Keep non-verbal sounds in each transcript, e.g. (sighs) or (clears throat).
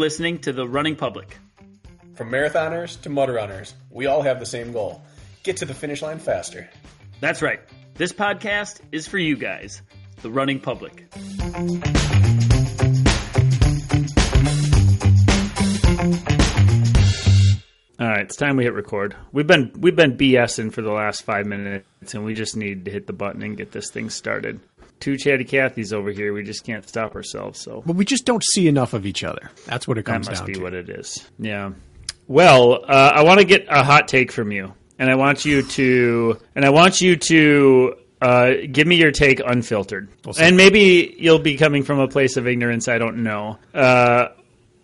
listening to The Running Public. From marathoners to mud runners, we all have the same goal get to the finish line faster. That's right. This podcast is for you guys, The Running Public. All right, it's time we hit record. We've been we've been BSing for the last five minutes, and we just need to hit the button and get this thing started. Two chatty Cathys over here. We just can't stop ourselves. So But we just don't see enough of each other. That's what it comes that comes must down be to. what it is. Yeah. Well, uh, I want to get a hot take from you, and I want you to, and I want you to uh, give me your take unfiltered. see. and maybe you'll be coming from a place of ignorance. I don't know. Uh,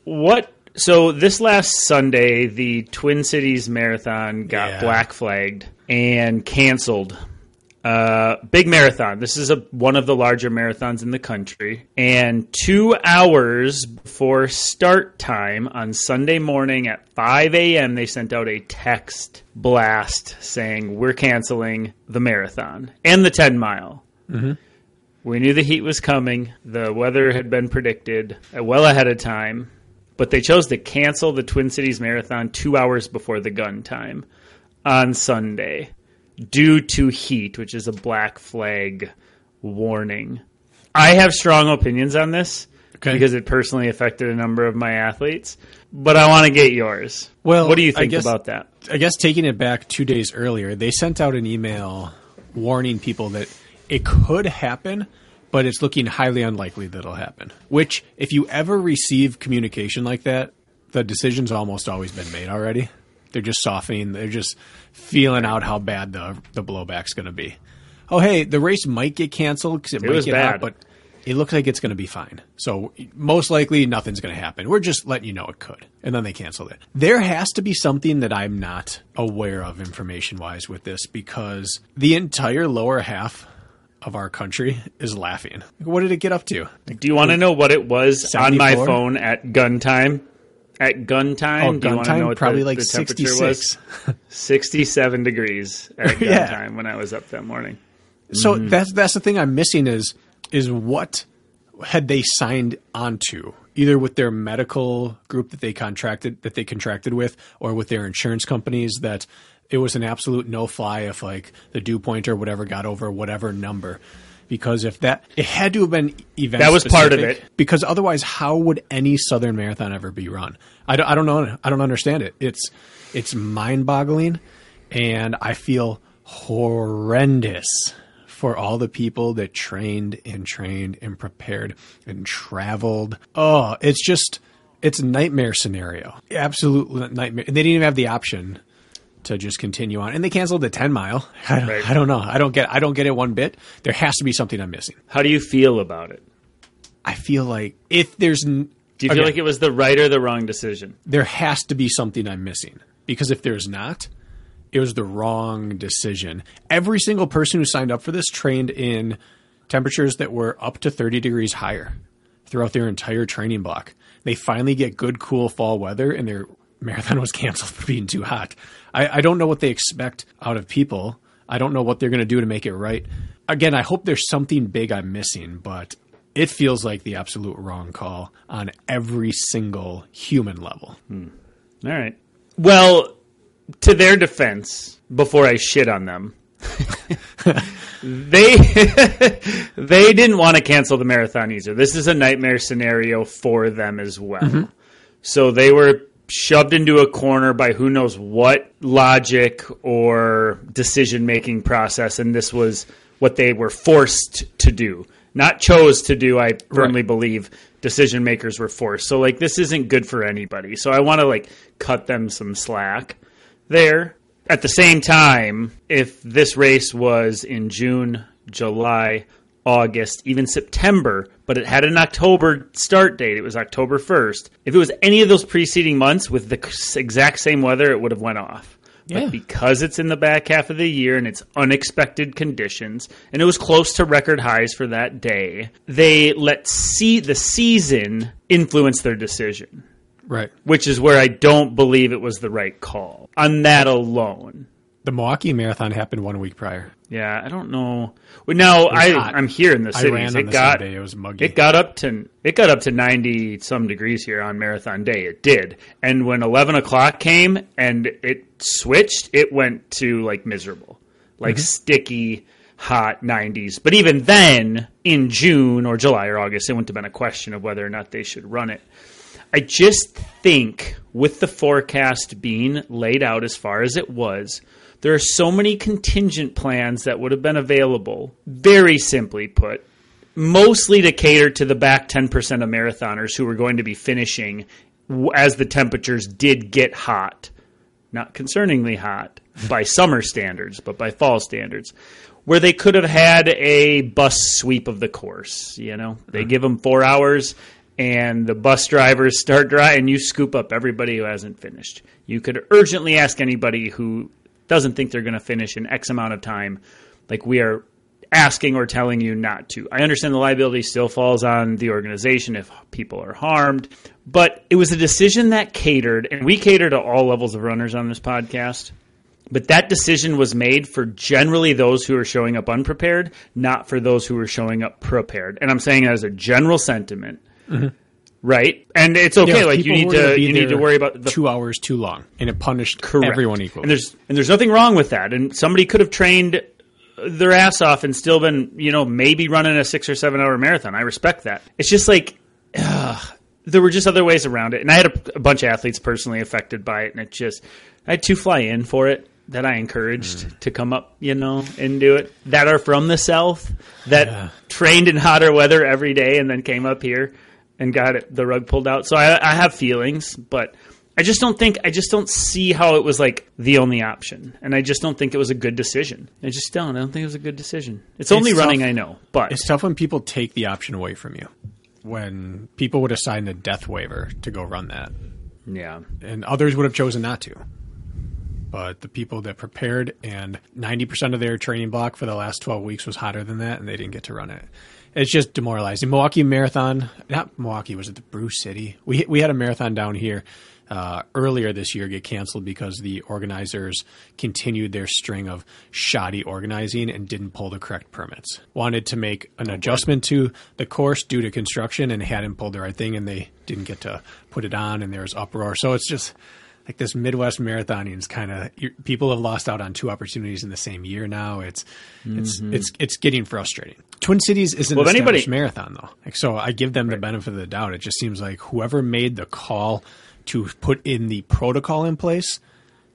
what? So this last Sunday, the Twin Cities Marathon got Yeah. black flagged and canceled. Uh, big marathon. This is a one of the larger marathons in the country. And two hours before start time on Sunday morning at 5 a.m., they sent out a text blast saying, We're canceling the marathon and the 10 mile. We knew the heat was coming. The weather had been predicted uh, well ahead of time, but they chose to cancel the Twin Cities Marathon two hours before the gun time on Sunday due to heat, which is a black flag warning. I have strong opinions on this Okay. because it personally affected a number of my athletes, but I want to get yours. Well, what do you think guess- about that? I guess taking it back two days earlier, they sent out an email warning people that it could happen, but it's looking highly unlikely that it'll happen. Which, if you ever receive communication like that, the decision's almost always been made already. They're just softening. They're just feeling out how bad the the blowback's going to be. Oh, hey, the race might get canceled because it, might was get bad. but it looks like it's going to be fine. So most likely nothing's going to happen. We're just letting you know it could. And then they canceled it. There has to be something that I'm not aware of information wise with this because the entire lower half of our country is laughing. What did it get up to? Do you want to know what it was on my phone at gun time? At gun time, Oh, gun time? what Probably the, like the temperature 66. was? (laughs) 67 degrees at (laughs) gun Yeah. time when I was up that morning. So Mm-hmm. that's that's the thing I'm missing is is what had they signed onto either with their medical group that they contracted that they contracted with or with their insurance companies that it was an absolute no fly if like the dew point or whatever got over whatever number because if that it had to have been event That was part of it. because otherwise how would any southern marathon ever be run I don't, I don't know I don't understand it it's it's mind boggling and I feel horrendous for all the people that trained and trained and prepared and traveled. Oh, it's just it's a nightmare scenario. Absolute nightmare. And they didn't even have the option to just continue on. And they canceled the 10 mile. (laughs) I don't, Right. I don't know. I don't get I don't get it one bit. There has to be something I'm missing. How do you feel about it? I feel like if there's n- Do you feel again, like it was the right or the wrong decision? there has to be something I'm missing because if there's not, it was the wrong decision. Every single person who signed up for this trained in temperatures that were up to 30 degrees higher throughout their entire training block. They finally get good, cool fall weather, and their marathon was (laughs) canceled for being too hot. I, I don't know what they expect out of people. I don't know what they're going to do to make it right. Again, I hope there's something big I'm missing, but it feels like the absolute wrong call on every single human level. Hmm. All right. Well, to their defense, before I shit on them, they (laughs) they didn't want to cancel the marathon either. This is a nightmare scenario for them as well. Mm-hmm. So they were shoved into a corner by who knows what logic or decision making process, and this was what they were forced to do, not chose to do. I firmly Right. believe decision makers were forced. So like this isn't good for anybody. So I want to like cut them some slack there. At the same time, if this race was in June, July, August, even September, but it had an October start date, it was October 1st. If it was any of those preceding months with the exact same weather, it would have went off. Yeah. But because it's in the back half of the year and it's unexpected conditions, and it was close to record highs for that day, they let see the season influence their decision Right. which is where I don't believe it was the right call on that alone. The Milwaukee Marathon happened one week prior. Yeah, I don't know. Well, no, I hot. I'm here in the cities. it got. It was muggy. it got up to it got up to ninety some degrees here on marathon day. It did, and when eleven o'clock came and it switched, it went to like miserable, like Mm-hmm. sticky, hot nineties. But even then, in June or July or August, it wouldn't have been a question of whether or not they should run it. I just think with the forecast being laid out as far as it was, there are so many contingent plans that would have been available, very simply put, mostly to cater to the back 10% of marathoners who were going to be finishing as the temperatures did get hot. Not concerningly hot (laughs) by summer standards, but by fall standards. Where they could have had a bus sweep of the course. You know, they uh-huh. give them four hours and the bus drivers start dry and you scoop up everybody who hasn't finished. You could urgently ask anybody who doesn't think they're going to finish in X amount of time, like we are asking or telling you not to. I understand the liability still falls on the organization if people are harmed, but it was a decision that catered, and we cater to all levels of runners on this podcast. But that decision was made for generally those who are showing up unprepared, not for those who are showing up prepared. And I'm saying that as a general sentiment, mm-hmm. Right? And it's okay. Like you need gonna you need to worry about the two hours too long, and it punished Correct. everyone equally. And there's and there's nothing wrong with that. And somebody could have trained their ass off and still been, you know, maybe running a six or seven hour marathon. I respect that. It's just like ugh, there were just other ways around it. And I had a, a bunch of athletes personally affected by it, and it just I had two fly in for it that I encouraged Mm. to come up, you know, and do it. That are from the south that Yeah. trained in hotter weather every day and then came up here and got it, the rug pulled out. So I, I have feelings, but I just don't think I just don't see how it was like the only option, and I just don't think it was a good decision. I just don't. I don't think it was a good decision. It's only It's running. I know, but It's tough when people take the option away from you. When people would have signed a death waiver to go run that, yeah, and others would have chosen not to. But the people that prepared and 90% of their training block for the last 12 weeks was hotter than that, and they didn't get to run it. It's just demoralizing. Milwaukee Marathon, not Milwaukee, was it the Bruce City? We, we had a marathon down here uh, earlier this year get canceled because the organizers continued their string of shoddy organizing and didn't pull the correct permits. Wanted to make an adjustment to the course due to construction and hadn't pulled the right thing, and they didn't get to put it on, and there was uproar. So it's just like this Midwest marathoning is kind of people have lost out on two opportunities in the same year now. It's it's it's it's getting frustrating. Twin Cities isn't Mm-hmm. Well, an if anybody- marathon though, like, so I give them the benefit of the doubt. It just seems like whoever made the call to put in the protocol in place,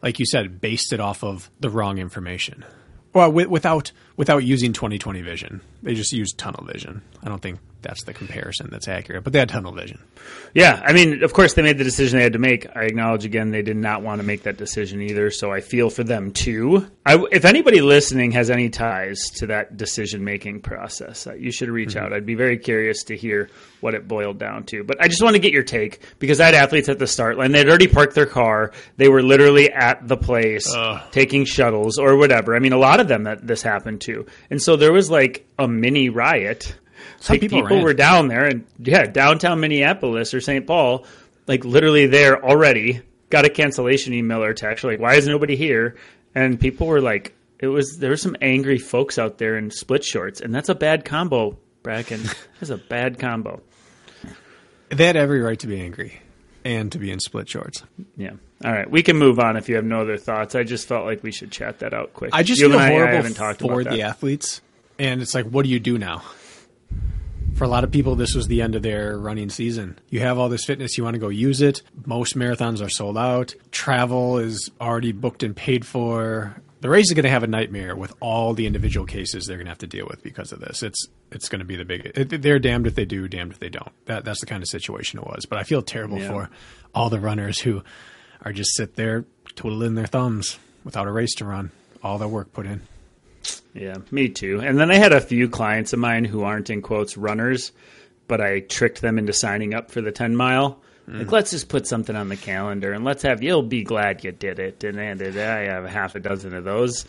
like you said, based it off of the wrong information. Well, without without using 2020 vision, they just used tunnel vision. I don't think that's the comparison that's accurate, but they had tunnel vision. Yeah, I mean, of course, they made the decision they had to make. I acknowledge again they did not want to make that decision either, so I feel for them too. I, if anybody listening has any ties to that decision making process, uh, you should reach out. I'd be very curious to hear what it boiled down to. But I just want to get your take because I had athletes at the start line. They'd already parked their car. They were literally at the place taking shuttles or whatever. I mean, a lot of them that this happened to, and so there was like a mini riot. Some Like, people people ran. were down there and yeah, downtown Minneapolis or St. Paul, like literally there already got a cancellation email or text like, why is nobody here? And people were like, it was there were some angry folks out there in split shorts, and that's a bad combo, Bracken. (laughs) That's a bad combo. They had every right to be angry and to be in split shorts. Yeah. All right, we can move on if you have no other thoughts. I just felt like we should chat that out quick. I just You feel and I, I horrible haven't talked for about the athletes, and it's like, what do you do now? For a lot of people, this was the end of their running season. You have all this fitness, you want to go use it. Most marathons are sold out. Travel is already booked and paid for. The race is going to have a nightmare with all the individual cases they're going to have to deal with because of this. It's it's going to be the big. They're damned if they do, damned if they don't. That that's the kind of situation it was. But I feel terrible Yeah. for all the runners who are just sit there twiddling their thumbs without a race to run. All the work put in. Yeah, me too. And then I had a few clients of mine who aren't in quotes runners, but I tricked them into signing up for the 10 mile. Like, mm. let's just put something on the calendar and let's have, you'll be glad you did it. And, and I have half a dozen of those.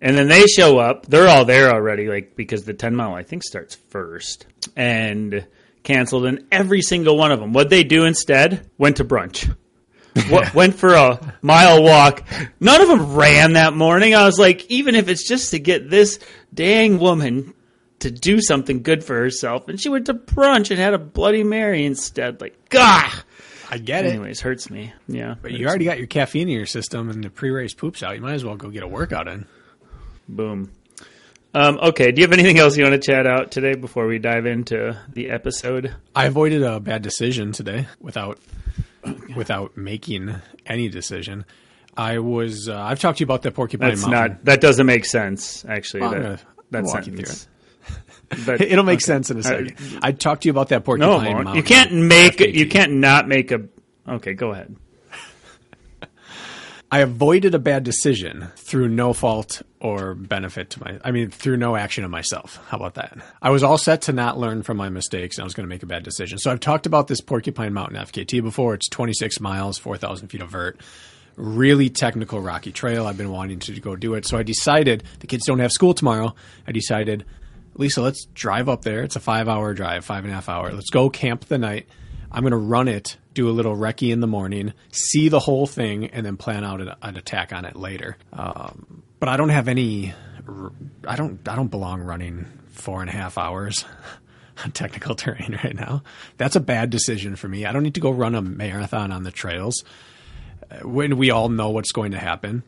And then they show up. They're all there already, like, because the 10 mile, I think, starts first. And canceled. And every single one of them, what they do instead? Went to brunch (laughs) w- went for a mile walk. None of them ran that morning. I was like, even if it's just to get this dang woman to do something good for herself, and she went to brunch and had a Bloody Mary instead. Like, gah. I get it. Anyways, hurts me. Yeah, But you already got your caffeine in your system and the pre-race poops out. You might as well go get a workout in. boom. Um, okay, do you have anything else you want to chat out today before we dive into the episode? I avoided a bad decision today without (coughs) without making any decision. I was uh, I've talked to you about the porcupine That's mountain. not. That doesn't make sense. Actually, Well, I'm that gonna- that I'll walk you through sentence. (laughs) But- (laughs) It'll make okay. sense in a Uh, second. I talked to you about that porcupine it mountain. you can't make. You can't not make a. Okay, go ahead. I avoided a bad decision through no fault or benefit to my, I mean, through no action of myself. How about that? I was all set to not learn from my mistakes and I was going to make a bad decision. So I've talked about this Porcupine Mountain FKT before. It's 26 miles, 4,000 feet of vert. Really technical rocky trail. I've been wanting to go do it. So I decided the kids don't have school tomorrow. I decided, Lisa, let's drive up there. It's a five hour drive, five and a half hour. Let's go camp the night. I'm going to run it, do a little recce in the morning, see the whole thing, and then plan out an, an attack on it later. Um, but I don't have any. I don't. I don't belong running four and a half hours (laughs) on technical (laughs) terrain right now. That's a bad decision for me. I don't need to go run a marathon on the trails uh, when we all know what's going to happen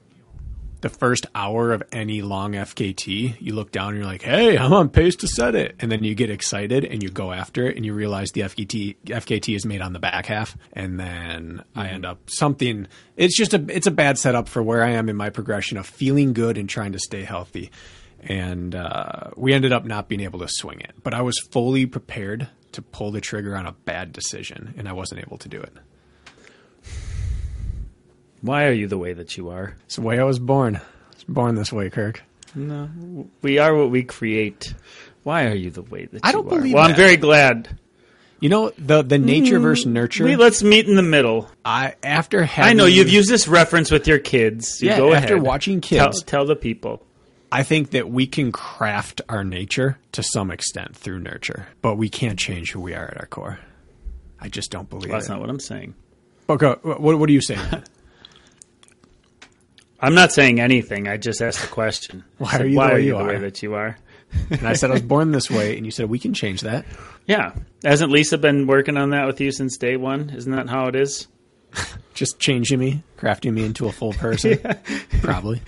the first hour of any long FKT, you look down and you're like, "Hey, I'm on pace to set it," and then you get excited and you go after it, and you realize the FKT FKT is made on the back half, and then I end up something. It's just a it's a bad setup for where I am in my progression of feeling good and trying to stay healthy, and uh, we ended up not being able to swing it. But I was fully prepared to pull the trigger on a bad decision, and I wasn't able to do it. Why are you the way that you are? It's the way I was born. I was born this way, Kirk. No, we are what we create. Why are you the way that I you don't are? believe Well, I'm that. very glad. You know the the nature mm. versus nurture. We, let's meet in the middle. I after having I know you've used this reference with your kids. You Yeah, go after ahead. watching Tell, kids. tell the people. I think that we can craft our nature to some extent through nurture, but we can't change who we are at our core. I just don't believe Well, that's it. not what I'm saying. Okay, what, what are you saying? (laughs) I'm not saying anything. I just asked a question. (laughs) Why said, are you why the way are you the way that you are? (laughs) and I said I was born this way, and you said we can change that. Yeah. Hasn't Lisa been working on that with you since day one? Isn't that how it is? (laughs) Just changing me, crafting me into a full person, probably.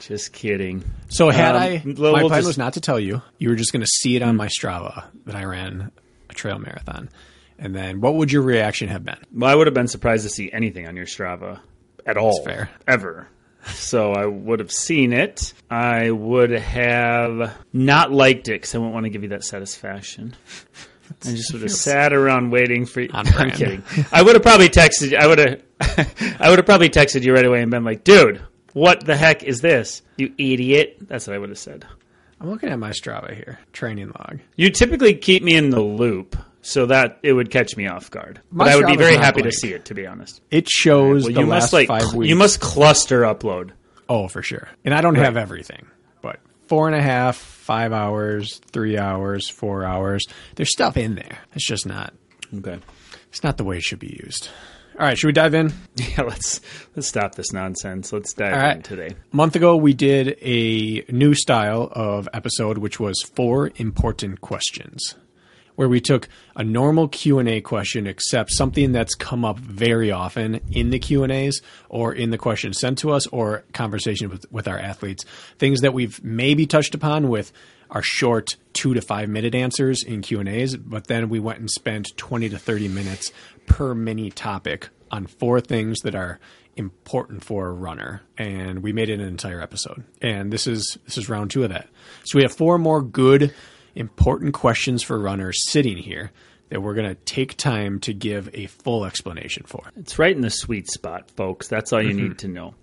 Just kidding. So had Um, I, we'll- my plan just- was not to tell you. You were just going to see it on my Strava that I ran a trail marathon, and then what would your reaction have been? Well, I would have been surprised to see anything on your Strava at all. fair. Ever. So I would have seen it. I would have not liked it because I wouldn't want to give you that satisfaction. I just would have sat around waiting for you. I'm brand. kidding. I would have probably texted you. I would have. (laughs) I would have probably texted you right away and been like, "Dude, what the heck is this? You idiot!" That's what I would have said. I'm looking at my Strava here, training log. You typically keep me in the loop so that it would catch me off guard. My but I would be very not happy to see it, to be honest. It shows Well, the you last must like five cl- weeks. you must cluster upload. Oh, for sure. And I don't have everything, but four and a half, five hours, three hours, four hours. There's stuff in there. It's just not. Okay. It's not the way it should be used. All right, should we dive in? (laughs) Yeah, let's let's stop this nonsense. Let's dive All right. in today. A month ago, we did a new style of episode, which was four important questions, where we took a normal Q and A question, except something that's come up very often in the Q and A's or in the questions sent to us, or conversation with, with our athletes, things that we've maybe touched upon with our short two to five minute answers in Q and A's, but then we went and spent twenty to thirty minutes per mini topic on four things that are important for a runner. And we made it an entire episode. And this is this is round two of that. So we have four more good important questions for runners sitting here that we're going to take time to give a full explanation for It's right in the sweet spot, folks. That's all you mm-hmm. need to know.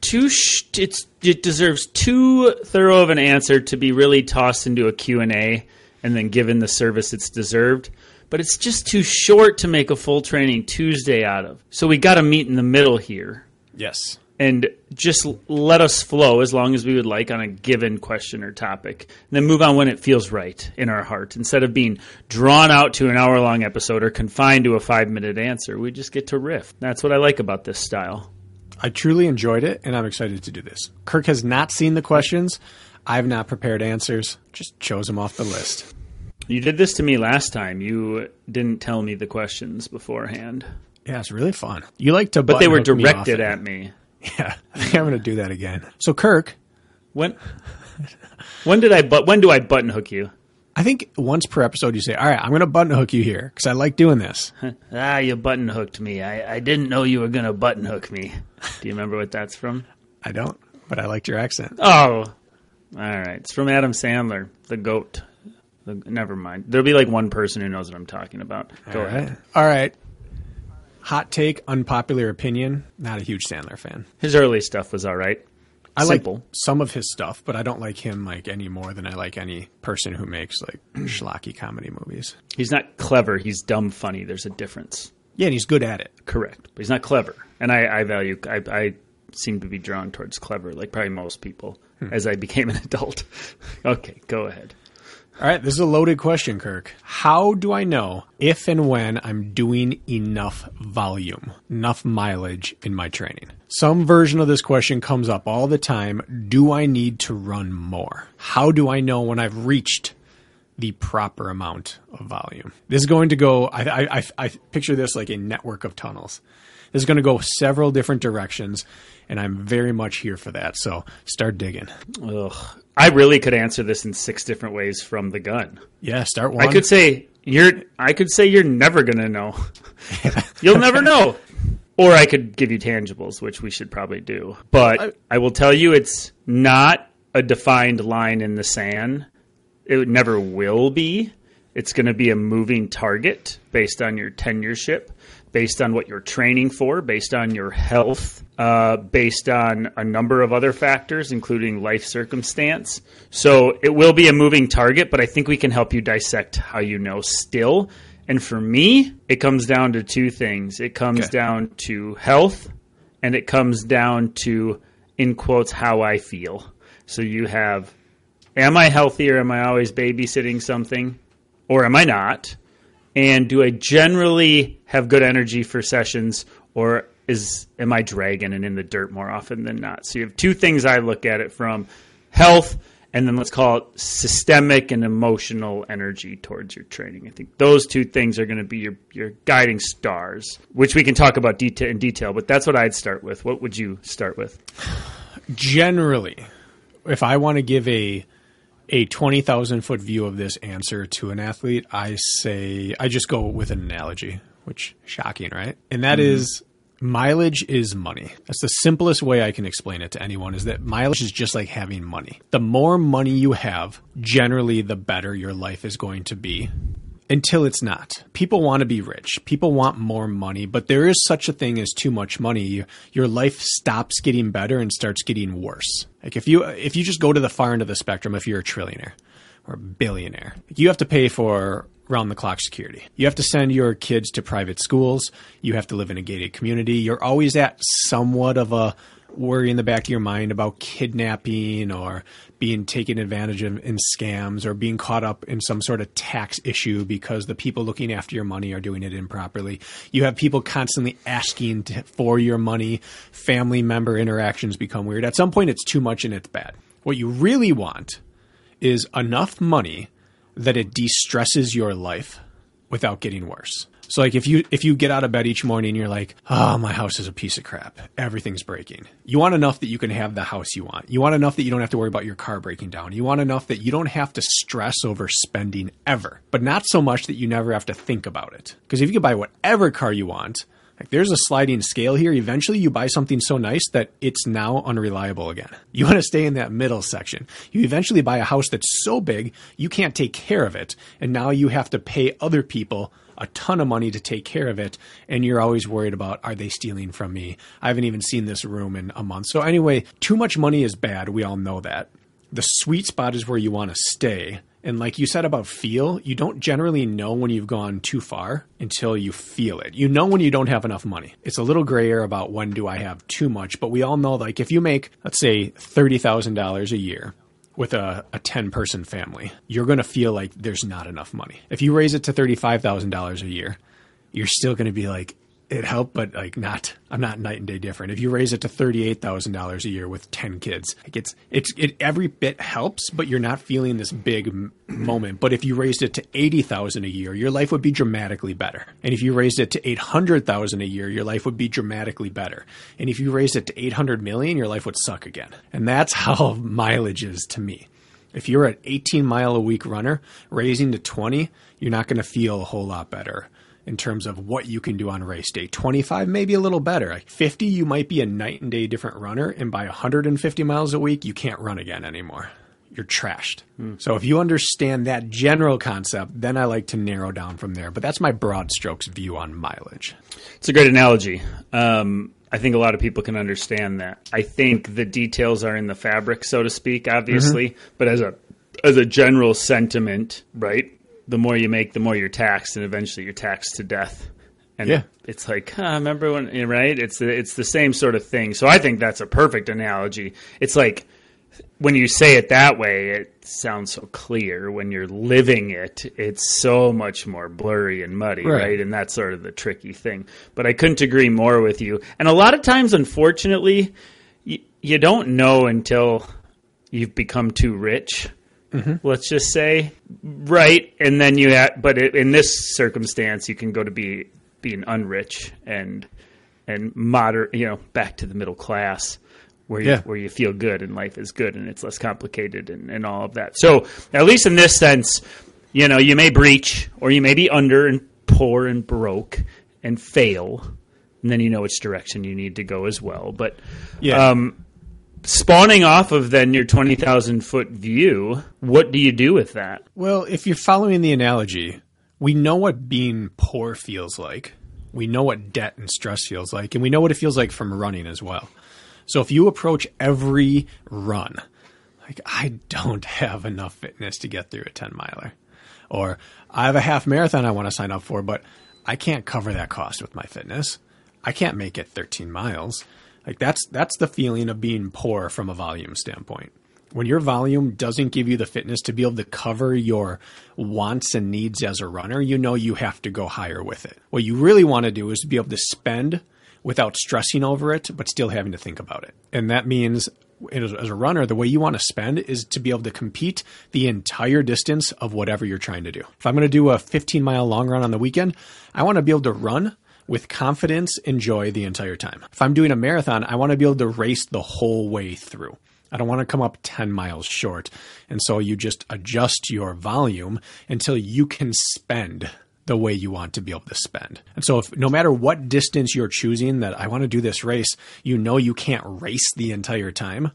Too sh- it's it deserves too thorough of an answer to be really tossed into a Q&A and then given the service it's deserved. But it's just too short to make a full training Tuesday out of. So we got to meet in the middle here. yes and just let us flow as long as we would like on a given question or topic. And then move on when it feels right in our heart. Instead of being drawn out to an hour long episode or confined to a five minute answer, we just get to riff. That's what I like about this style. I truly enjoyed it, and I'm excited to do this. Kirk has not seen the questions. I've not prepared answers. Just chose them off the list. You did this to me last time. You didn't tell me the questions beforehand, Yeah, it's really fun. You like to, but they were button-hook me directed at me. Yeah, I (laughs) think I'm going to do that again. So, Kirk, When (laughs) when did I but when do I button hook you? I think once per episode you say, "All right, I'm going to button hook you here because I like doing this." (laughs) Ah, you button hooked me. I, I didn't know you were gonna button hook me. Do you remember what that's from? I don't, but I liked your accent. Oh, all right. It's from Adam Sandler, the goat. The, never mind. There'll be like one person who knows what I'm talking about. Go All ahead. All right. Hot take, unpopular opinion. Not a huge Sandler fan. His early stuff was all right. I Simple. like some of his stuff, but I don't like him like any more than I like any person who makes like (clears throat) schlocky comedy movies. He's not clever. He's dumb funny. There's a difference. Yeah, and he's good at it. Correct. But he's not clever. And I, I value, I, I seem to be drawn towards clever, like probably most people, hmm. as I became an (laughs) adult. okay, go ahead. All right, this is a loaded question, Kirk. How do I know if and when I'm doing enough volume, enough mileage in my training? Some version of this question comes up all the time. Do I need to run more? How do I know when I've reached the proper amount of volume? This is going to go, I, I, I, I picture this like a network of tunnels. This is going to go several different directions, and I'm very much here for that. So start digging. Ugh. I really could answer this in six different ways from the gun. Yeah, start one. I could say you're. I could say you're never gonna know. (laughs) You'll never know. Or I could give you tangibles, which we should probably do. But I- I, will tell you, it's not a defined line in the sand. It never will be. It's going to be a moving target based on your tenureship, based on what you're training for, based on your health, uh, based on a number of other factors, including life circumstance. So it will be a moving target, but I think we can help you dissect how you know still. And for me, it comes down to two things it comes Okay. down to health, and it comes down to, in quotes, how I feel. So you have, am I healthy or am I always babysitting something? Or am I not? And do I generally have good energy for sessions or is am I dragging and in the dirt more often than not? So you have two things I look at it from health and then let's call it systemic and emotional energy towards your training. I think those two things are going to be your, your guiding stars, which we can talk about detail in detail, but that's what I'd start with. What would you start with? generally, if I want to give a a twenty thousand foot view of this answer to an athlete, I say I just go with an analogy, which shocking, right? And that mm-hmm. is mileage is money. That's the simplest way I can explain it to anyone is that mileage is just like having money. The more money you have, generally the better your life is going to be until it's not. People want to be rich. People want more money, but there is such a thing as too much money. You, your life stops getting better and starts getting worse. Like if you if you just go to the far end of the spectrum, if you're a trillionaire or a billionaire, you have to pay for round the clock security. You have to send your kids to private schools. You have to live in a gated community. You're always at somewhat of a worry in the back of your mind about kidnapping or being taken advantage of in scams or being caught up in some sort of tax issue because the people looking after your money are doing it improperly. You have people constantly asking to, for your money. Family member interactions become weird. At some point, it's too much and it's bad. What you really want is enough money that it de-stresses your life without getting worse. So like if you if you get out of bed each morning and you're like, "Oh, my house is a piece of crap. Everything's breaking." You want enough that you can have the house you want. You want enough that you don't have to worry about your car breaking down. You want enough that you don't have to stress over spending ever. But not so much that you never have to think about it. Because if you can buy whatever car you want, like there's a sliding scale here. Eventually you buy something so nice that it's now unreliable again. (laughs) You want to stay in that middle section. You eventually buy a house that's so big you can't take care of it. And now you have to pay other people a ton of money to take care of it. And you're always worried about, are they stealing from me? I haven't even seen this room in a month. So anyway, too much money is bad. We all know that. the sweet spot is where you want to stay. And like you said about feel, you don't generally know when you've gone too far until you feel it. You know when you don't have enough money. It's a little grayer about when do I have too much, but we all know like if you make, let's say, $30,000 a year, with a, a 10 person family, you're going to feel like there's not enough money. If you raise it to $35,000 a year, you're still going to be like, it helped, but like not, I'm not night and day different. If you raise it to $38,000 a year with 10 kids, it's, it's, it, every bit helps, but you're not feeling this big m- moment. But if you raised it to 80,000 a year, your life would be dramatically better. And if you raised it to 800,000 a year, your life would be dramatically better. And if you raised it to 800 million, your life would suck again. And that's how (laughs) mileage is to me. If you're an 18 mile a week runner, raising to 20, you're not going to feel a whole lot better in terms of what you can do on race day. 25, maybe a little better. Like 50, you might be a night and day different runner. And by 150 miles a week, you can't run again anymore. You're trashed. Mm. So if you understand that general concept, then I like to narrow down from there. But that's my broad strokes view on mileage. It's a great analogy. Um, I think a lot of people can understand that. I think the details are in the fabric, so to speak, obviously. Mm-hmm. But as a as a general sentiment, right? The more you make, the more you're taxed, and eventually you're taxed to death. And yeah. it's like, huh, remember when, right? It's the, it's the same sort of thing. So I think that's a perfect analogy. It's like when you say it that way, it sounds so clear. When you're living it, it's so much more blurry and muddy, right? right? And that's sort of the tricky thing. But I couldn't agree more with you. And a lot of times, unfortunately, you, you don't know until you've become too rich Mm-hmm. Let's just say, right, and then you have, but it, in this circumstance, you can go to be being unrich and and moderate, you know, back to the middle class where you, yeah. where you feel good and life is good and it's less complicated and, and all of that. So at least in this sense, you know, you may breach or you may be under and poor and broke and fail, and then you know which direction you need to go as well. But yeah. Um, spawning off of then your 20,000 foot view, what do you do with that? Well, if you're following the analogy, we know what being poor feels like. We know what debt and stress feels like, and we know what it feels like from running as well. So if you approach every run, like, I don't have enough fitness to get through a 10 miler, or I have a half marathon I want to sign up for, but I can't cover that cost with my fitness. I can't make it 13 miles. Like that's that's the feeling of being poor from a volume standpoint. When your volume doesn't give you the fitness to be able to cover your wants and needs as a runner, you know you have to go higher with it. What you really want to do is be able to spend without stressing over it, but still having to think about it. And that means as a runner, the way you want to spend is to be able to compete the entire distance of whatever you're trying to do. If I'm going to do a 15 mile long run on the weekend, I want to be able to run with confidence and joy the entire time. If I'm doing a marathon, I want to be able to race the whole way through. I don't want to come up 10 miles short. And so you just adjust your volume until you can spend the way you want to be able to spend. And so if no matter what distance you're choosing that I want to do this race, you know you can't race the entire time.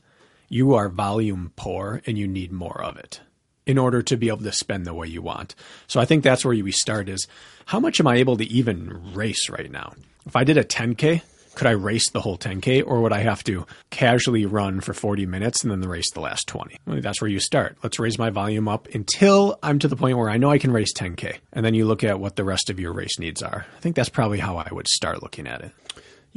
You are volume poor and you need more of it in order to be able to spend the way you want. So I think that's where we start is how much am I able to even race right now? If I did a 10K, could I race the whole 10K or would I have to casually run for 40 minutes and then race the last 20? Well, that's where you start. Let's raise my volume up until I'm to the point where I know I can race 10K. And then you look at what the rest of your race needs are. I think that's probably how I would start looking at it.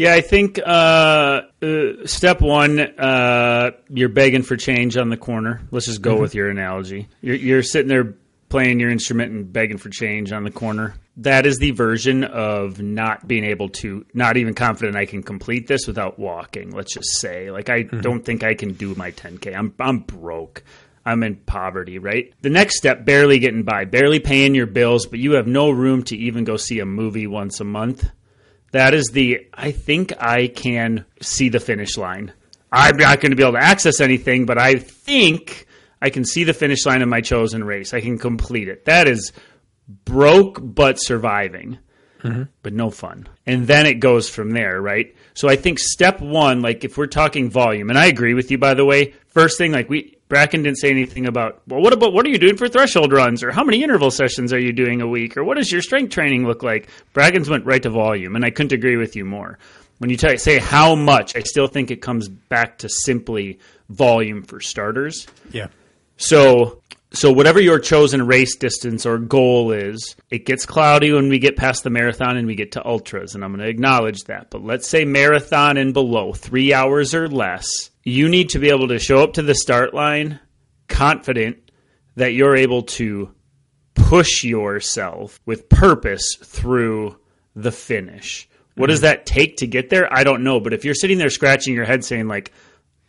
Yeah, I think uh, uh, step one, uh, you're begging for change on the corner. Let's just go mm-hmm. with your analogy. You're, you're, sitting there playing your instrument and begging for change on the corner. That is the version of not being able to, not even confident I can complete this without walking. Let's just say, like, I mm-hmm. don't think I can do my 10k. I'm I'm broke. I'm in poverty, right? The next step, barely getting by, barely paying your bills, but you have no room to even go see a movie once a month that is the, I think I can see the finish line. I'm not going to be able to access anything, but I think I can see the finish line of my chosen race. I can complete it. That is broke but surviving, mm-hmm. but no fun. And then it goes from there, right? So I think step one, like if we're talking volume, and I agree with you, by the way, first thing, like we, Bracken didn't say anything about, well, what about what are you doing for threshold runs, or how many interval sessions are you doing a week, or what does your strength training look like? Bracken's went right to volume, and I couldn't agree with you more. When you t- say how much, I still think it comes back to simply volume for starters. Yeah. So, so whatever your chosen race distance or goal is, it gets cloudy when we get past the marathon and we get to ultras, and I'm going to acknowledge that. But let's say marathon and below, three hours or less, you need to be able to show up to the start line confident that you're able to push yourself with purpose through the finish. What does mm-hmm. that take to get there? I don't know. But if you're sitting there scratching your head saying, like,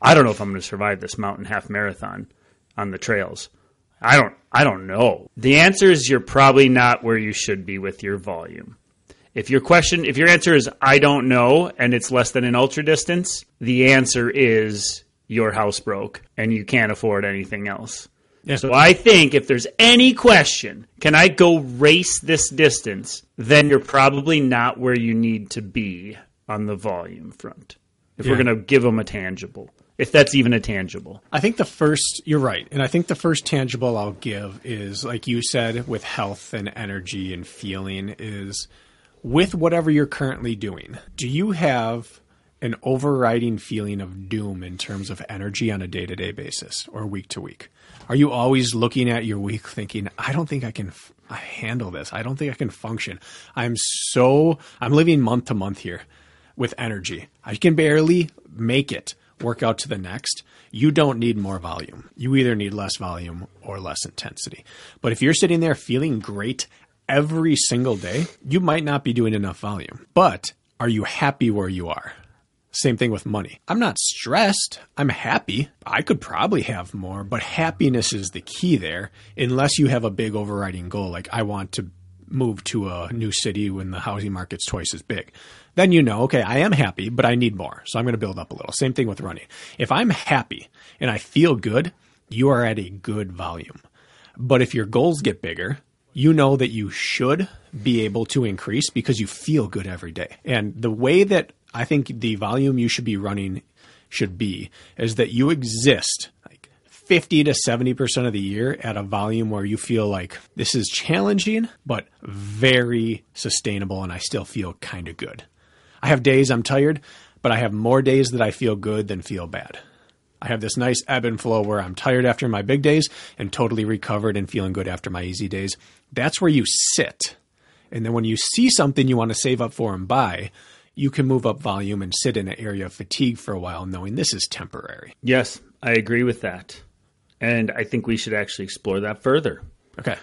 I don't know if I'm going to survive this mountain half marathon on the trails. I don't I don't know. The answer is you're probably not where you should be with your volume. If your question if your answer is I don't know and it's less than an ultra distance, the answer is your house broke and you can't afford anything else. Yeah. So I think if there's any question, can I go race this distance, then you're probably not where you need to be on the volume front. If we're going to give them a tangible, if that's even a tangible. I think the first, you're right. And I think the first tangible I'll give is, like you said, with health and energy and feeling, is with whatever you're currently doing, do you have an overriding feeling of doom in terms of energy on a day to day basis or week to week? Are you always looking at your week thinking, I don't think I can f- handle this. I don't think I can function. I'm so, I'm living month to month here with energy. I can barely make it work out to the next. You don't need more volume. You either need less volume or less intensity. But if you're sitting there feeling great every single day, you might not be doing enough volume. But are you happy where you are? Same thing with money. I'm not stressed. I'm happy. I could probably have more, but happiness is the key there, unless you have a big overriding goal like I want to move to a new city when the housing market's twice as big. Then you know, okay, I am happy, but I need more. So I'm going to build up a little. Same thing with running. If I'm happy and I feel good, you are at a good volume. But if your goals get bigger, you know that you should be able to increase because you feel good every day. And the way that I think the volume you should be running should be is that you exist like 50 to 70% of the year at a volume where you feel like this is challenging, but very sustainable, and I still feel kind of good. I have days I'm tired, but I have more days that I feel good than feel bad. I have this nice ebb and flow where I'm tired after my big days and totally recovered and feeling good after my easy days. That's where you sit. And then when you see something you want to save up for and buy, you can move up volume and sit in an area of fatigue for a while, knowing this is temporary. Yes, I agree with that. And I think we should actually explore that further. Okay.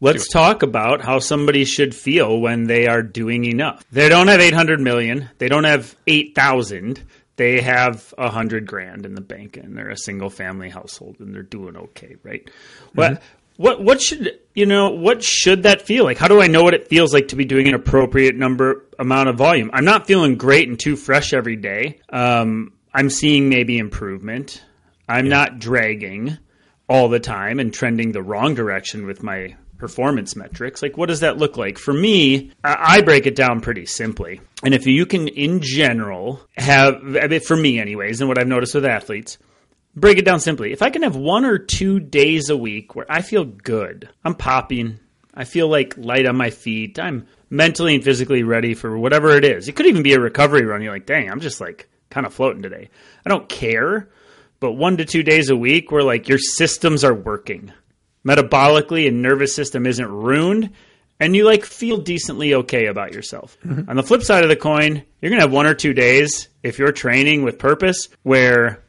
Let's talk about how somebody should feel when they are doing enough. They don't have 800 million, they don't have 8,000, they have 100 grand in the bank and they're a single family household and they're doing okay, right? What mm-hmm. what what should you know, what should that feel like? How do I know what it feels like to be doing an appropriate number amount of volume? I'm not feeling great and too fresh every day. Um, I'm seeing maybe improvement. I'm not dragging all the time and trending the wrong direction with my performance metrics. Like, what does that look like? For me, I I break it down pretty simply. And if you can, in general, have, I mean, for me, anyways, and what I've noticed with athletes, break it down simply. If I can have one or two days a week where I feel good, I'm popping, I feel like light on my feet, I'm mentally and physically ready for whatever it is. It could even be a recovery run. You're like, dang, I'm just like kind of floating today. I don't care. But one to two days a week where like your systems are working metabolically and nervous system isn't ruined and you like feel decently okay about yourself. Mm-hmm. On the flip side of the coin, you're going to have one or two days if you're training with purpose where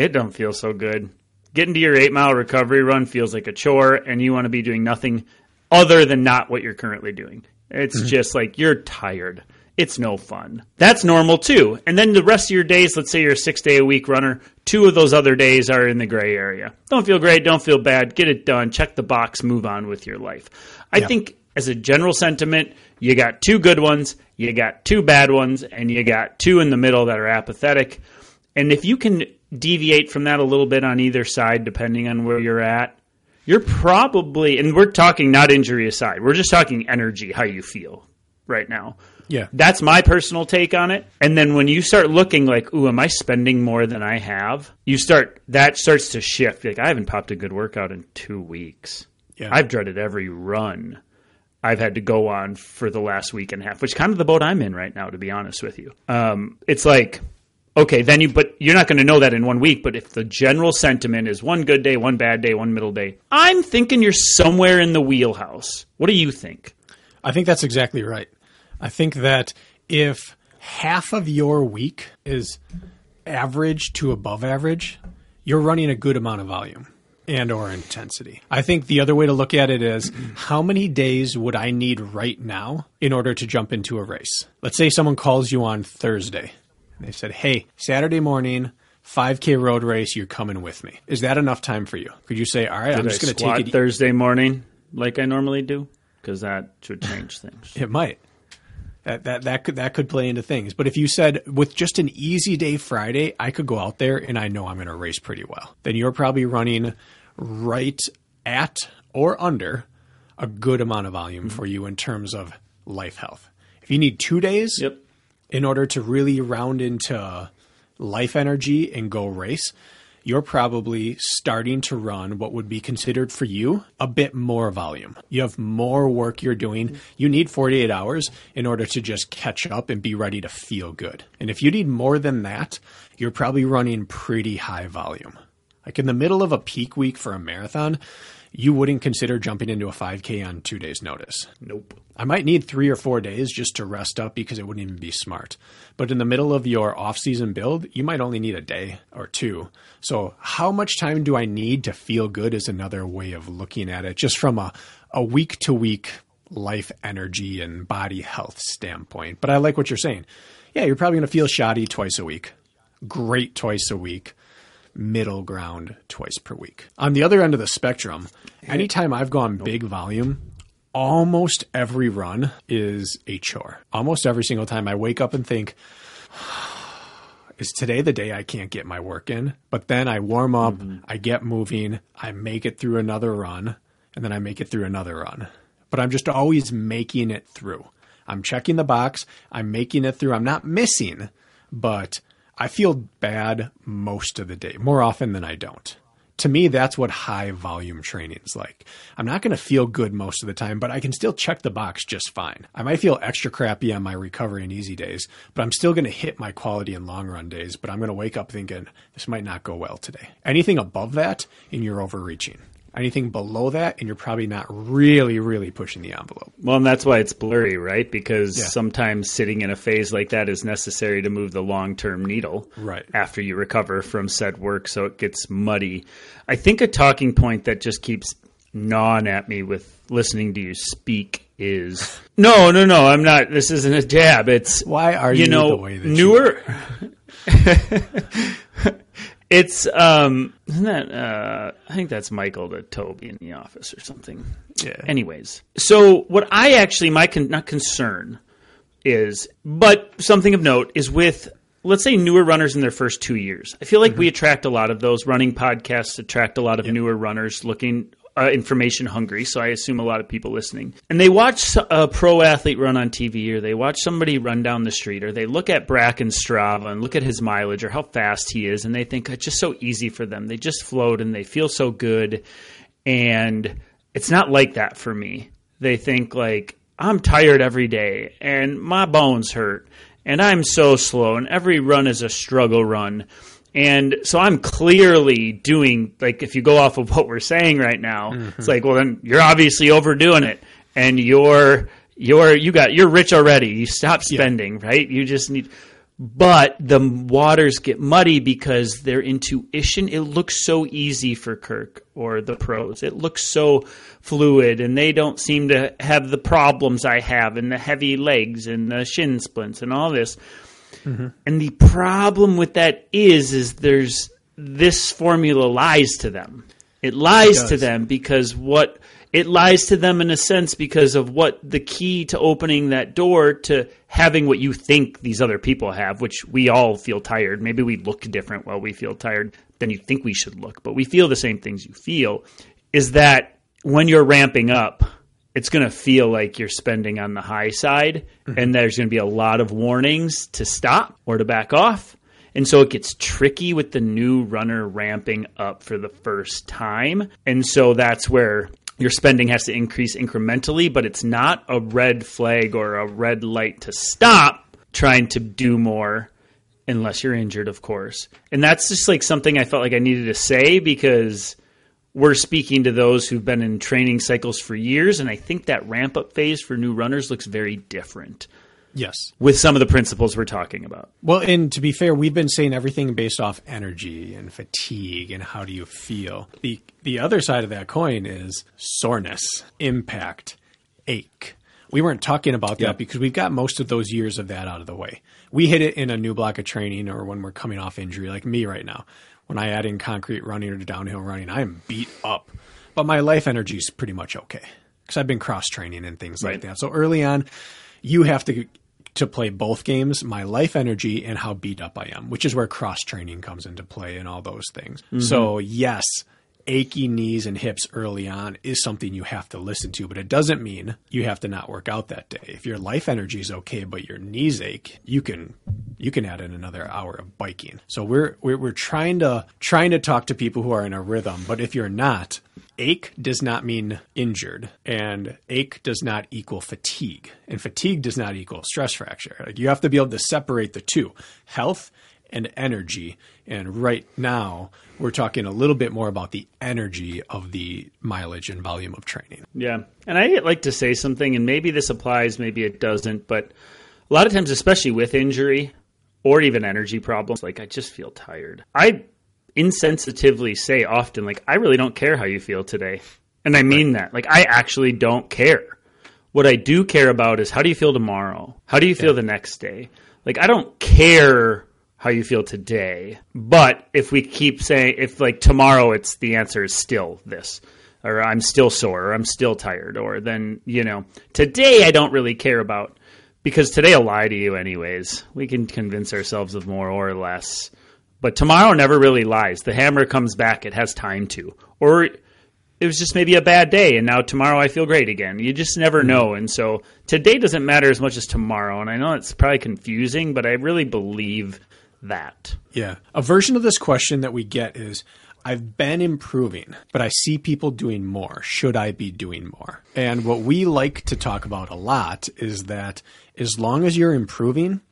it don't feel so good. Getting to your 8 mile recovery run feels like a chore and you want to be doing nothing other than not what you're currently doing. It's mm-hmm. just like you're tired. It's no fun. That's normal too. And then the rest of your days, let's say you're a six day a week runner, two of those other days are in the gray area. Don't feel great, don't feel bad, get it done, check the box, move on with your life. I think as a general sentiment, you got two good ones, you got two bad ones, and you got two in the middle that are apathetic. And if you can deviate from that a little bit on either side, depending on where you're at, you're probably, and we're talking not injury aside, we're just talking energy, how you feel right now. Yeah. That's my personal take on it. And then when you start looking like, ooh, am I spending more than I have? You start, that starts to shift. Like, I haven't popped a good workout in two weeks. Yeah. I've dreaded every run. I've had to go on for the last week and a half, which kind of the boat I'm in right now, to be honest with you. Um, it's like, okay, then you, but you're not going to know that in one week. But if the general sentiment is one good day, one bad day, one middle day, I'm thinking you're somewhere in the wheelhouse. What do you think? I think that's exactly right. I think that if half of your week is average to above average, you're running a good amount of volume and or intensity. I think the other way to look at it is how many days would I need right now in order to jump into a race? Let's say someone calls you on Thursday. They said, "Hey, Saturday morning, 5K road race, you're coming with me." Is that enough time for you? Could you say, "All right, I'm just going to take it"? Thursday morning like I normally do? Because that should change things. It might. That, that that could that could play into things. But if you said with just an easy day Friday, I could go out there and I know I'm going to race pretty well. Then you're probably running right at or under a good amount of volume mm-hmm. for you in terms of life health. If you need 2 days Yep. In order to really round into life energy and go race, you're probably starting to run what would be considered for you a bit more volume. You have more work you're doing. You need 48 hours in order to just catch up and be ready to feel good. And if you need more than that, you're probably running pretty high volume. Like in the middle of a peak week for a marathon, you wouldn't consider jumping into a 5K on two days' notice. Nope. I might need three or four days just to rest up because it wouldn't even be smart. But in the middle of your off season build, you might only need a day or two. So how much time do I need to feel good is another way of looking at it, just from a, a week to week life energy and body health standpoint. But I like what you're saying. Yeah, you're probably going to feel shoddy twice a week. Great twice a week middle ground twice per week. On the other end of the spectrum, anytime I've gone big volume, almost every run is a chore. Almost every single time I wake up and think, (sighs) is today the day I can't get my work in? But then I warm up, mm-hmm. I get moving, I make it through another run, and then I make it through another run. But I'm just always making it through. I'm checking the box, I'm making it through. I'm not missing, but I feel bad most of the day, more often than I don't. To me, that's what high volume training is like. I'm not going to feel good most of the time, but I can still check the box just fine. I might feel extra crappy on my recovery and easy days, but I'm still going to hit my quality and long run days. But I'm going to wake up thinking, this might not go well today. Anything above that, and you're overreaching. Anything below that, and you're probably not really, really pushing the envelope. Well, and that's why it's blurry, right? Because Yeah. sometimes sitting in a phase like that is necessary to move the long term needle Right. after you recover from said work, so it gets muddy. I think a talking point that just keeps gnawing at me with listening to you speak is (laughs) no, no, no. I'm not. This isn't a jab. It's Why are you you know the way that you newer. (laughs) (laughs) it's um, isn't that uh, I think that's Michael the Toby in the office or something. Yeah. Anyways, so what I actually my con- not concern is, but something of note is with let's say newer runners in their first two years. I feel like we attract a lot of those running podcasts attract a lot of newer runners looking uh, information hungry. So I assume a lot of people listening and they watch a pro athlete run on TV or they watch somebody run down the street or they look at Bracken Strava and look at his mileage or how fast he is and they think it's just so easy for them. They just float and they feel so good and it's not like that for me. They think like I'm tired every day and my bones hurt and I'm so slow and every run is a struggle run. And so I'm clearly doing like if you go off of what we're saying right now, mm-hmm. it's like well then you're obviously overdoing it. And you're you're you got you're rich already. You stop spending, right? You just need but the waters get muddy because their intuition it looks so easy for kirk or the pros. It looks so fluid and they don't seem to have the problems i have and the heavy legs and the shin splints and all this Mm-hmm. and the problem with that is is there's this formula lies to them it lies to them because what it lies to them in a sense because of what the key to opening that door to having what you think these other people have, which we all feel tired. Maybe we look different while we feel tired than you think we should look, but we feel the same things you feel. Is that when you're ramping up, it's going to feel like you're spending on the high side, mm-hmm. and there's going to be a lot of warnings to stop or to back off. And so it gets tricky with the new runner ramping up for the first time. And so that's where your spending has to increase incrementally, but it's not a red flag or a red light to stop trying to do more unless you're injured, of course. And that's just like something I felt like I needed to say because we're speaking to those who've been in training cycles for years, and I think that ramp up phase for new runners looks very different Yes. with some of the principles we're talking about. Well, and to be fair, we've been saying everything based off energy and fatigue and how do you feel. The the other side of that coin is soreness, impact, ache. We weren't talking about that Yeah. because we've got most of those years of that out of the way. We hit it in a new block of training or when we're coming off injury, like me right now. When I add in concrete running or downhill running, I am beat up. But my life energy is pretty much okay because I've been cross training and things like that. So early on, you have to to play both games, my life energy and how beat up I am, which is where cross training comes into play and all those things. Mm-hmm. So yes, achy knees and hips early on is something you have to listen to, but it doesn't mean you have to not work out that day. If your life energy is okay, but your knees ache, you can you can add in another hour of biking. So we're we're, we're trying to trying to talk to people who are in a rhythm, but if you're not, ache does not mean injured and ache does not equal fatigue and fatigue does not equal stress fracture like you have to be able to separate the two health and energy and right now we're talking a little bit more about the energy of the mileage and volume of training Yeah. And I like to say something, and maybe this applies, maybe it doesn't, but a lot of times, especially with injury or even energy problems, like I just feel tired. I insensitively say often, like, I really don't care how you feel today. And I mean that. Like, I actually don't care. What I do care about is how do you feel tomorrow? How do you feel the next day? Like, I don't care how you feel today. But if we keep saying, if like tomorrow it's the answer is still this, or I'm still sore, or I'm still tired, or then, you know, today I don't really care about because today will lie to you anyways. We can convince ourselves of more or less. But tomorrow never really lies. The hammer comes back, it has time to. Or it was just maybe a bad day and now tomorrow I feel great again. You just never mm-hmm. know. And so today doesn't matter as much as tomorrow. And I know it's probably confusing, but I really believe that. Yeah. A version of this question that we get is I've been improving, but I see people doing more. Should I be doing more? And what we like to talk about a lot is that as long as you're improving,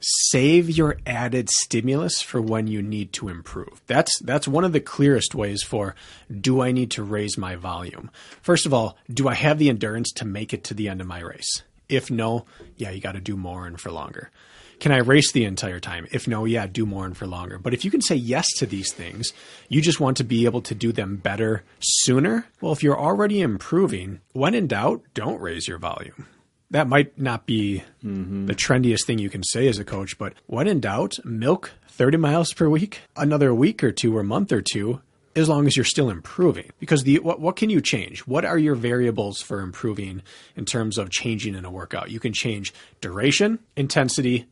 save your added stimulus for when you need to improve. That's that's one of the clearest ways for do I need to raise my volume? First of all, do I have the endurance to make it to the end of my race? If no, yeah, you got to do more and for longer. Can I race the entire time? If no, yeah, do more and for longer. But if you can say yes to these things, you just want to be able to do them better sooner. Well, if you're already improving, when in doubt, don't raise your volume. That might not be mm-hmm. the trendiest thing you can say as a coach, but when in doubt, milk 30 miles per week, another week or two or month or two, as long as you're still improving. Because the what, what can you change? What are your variables for improving in terms of changing in a workout? You can change duration, intensity,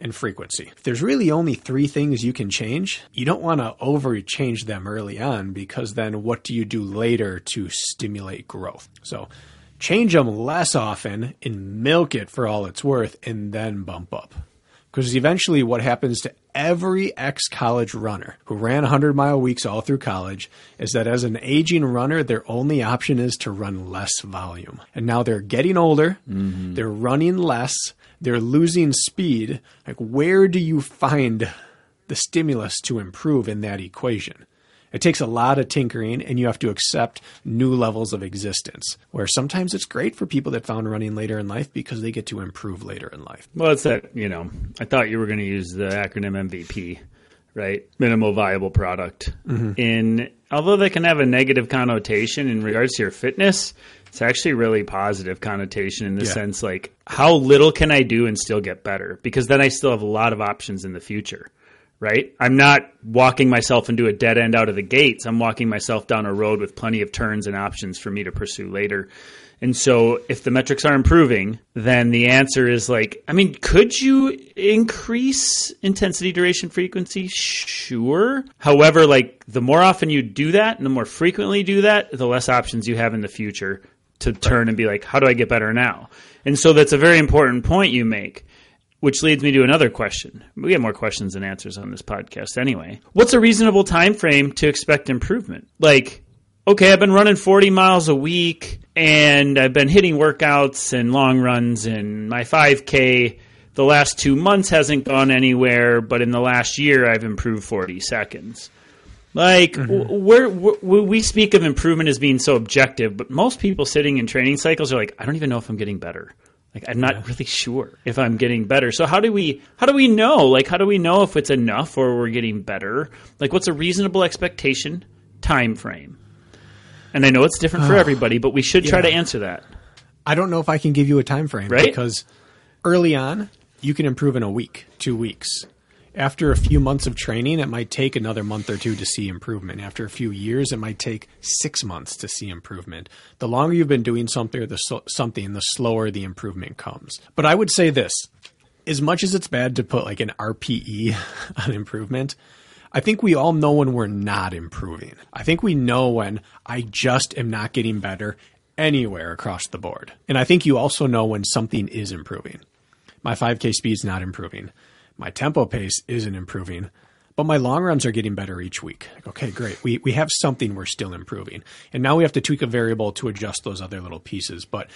and frequency. If there's really only three things you can change, you don't want to over change them early on because then what do you do later to stimulate growth? So change them less often and milk it for all it's worth and then bump up. Because eventually, what happens to every ex college runner who ran 100 mile weeks all through college is that as an aging runner, their only option is to run less volume. And now they're getting older, mm-hmm. they're running less, they're losing speed. Like, where do you find the stimulus to improve in that equation? It takes a lot of tinkering and you have to accept new levels of existence. Where sometimes it's great for people that found running later in life because they get to improve later in life. Well, it's that, you know, I thought you were going to use the acronym MVP, right? Minimal viable product. Mm-hmm. And although they can have a negative connotation in regards to your fitness, it's actually really positive connotation in the Yeah. sense like how little can I do and still get better? Because then I still have a lot of options in the future. Right? I'm not walking myself into a dead end out of the gates. I'm walking myself down a road with plenty of turns and options for me to pursue later. And so if the metrics are improving, then the answer is like, I mean, could you increase intensity, duration, frequency? Sure. However, like the more often you do that and the more frequently you do that, the less options you have in the future to turn and be like, how do I get better now? And so that's a very important point you make. Which leads me to another question. We get more questions than answers on this podcast anyway. What's a reasonable time frame to expect improvement? Like, okay, I've been running 40 miles a week and I've been hitting workouts and long runs and my 5K the last two months hasn't gone anywhere, but in the last year I've improved 40 seconds. Like mm-hmm. we're, we're, we speak of improvement as being so objective, but most people sitting in training cycles are like, I don't even know if I'm getting better. Like I'm not really sure if I'm getting better. So how do we how do we know? Like how do we know if it's enough or we're getting better? Like what's a reasonable expectation time frame? And I know it's different for everybody, but we should try yeah. to answer that. I don't know if I can give you a time frame right? because early on you can improve in a week, 2 weeks. After a few months of training, it might take another month or two to see improvement. After a few years, it might take six months to see improvement. The longer you've been doing something, the something, the slower the improvement comes. But I would say this: as much as it's bad to put like an RPE (laughs) on improvement, I think we all know when we're not improving. I think we know when I just am not getting better anywhere across the board. And I think you also know when something is improving. My 5K speed's not improving my tempo pace isn't improving, but my long runs are getting better each week. Like, okay, great. We we have something we're still improving. And now we have to tweak a variable to adjust those other little pieces. But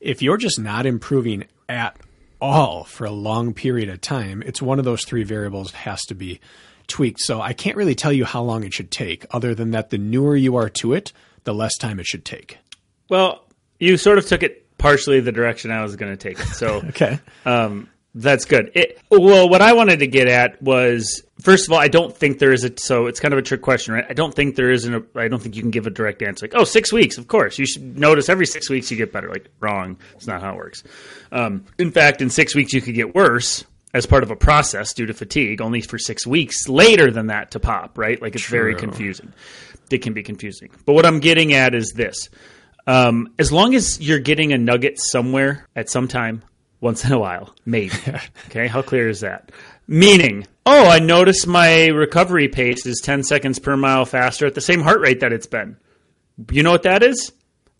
if you're just not improving at all for a long period of time, it's one of those three variables has to be tweaked. So I can't really tell you how long it should take, other than that the newer you are to it, the less time it should take. Well, you sort of took it partially the direction I was going to take it. So (laughs) okay. Um, that's good. It, well, what I wanted to get at was first of all, I don't think there is a so it's kind of a trick question, right? I don't think there isn't a I don't think you can give a direct answer like, oh, six weeks, of course. You should notice every six weeks you get better. Like wrong. It's not how it works. Um, in fact, in six weeks you could get worse as part of a process due to fatigue, only for six weeks later than that to pop, right? Like it's True. very confusing. It can be confusing. But what I'm getting at is this. Um, as long as you're getting a nugget somewhere at some time, once in a while, maybe. (laughs) okay, how clear is that? Meaning, oh, I notice my recovery pace is 10 seconds per mile faster at the same heart rate that it's been. You know what that is?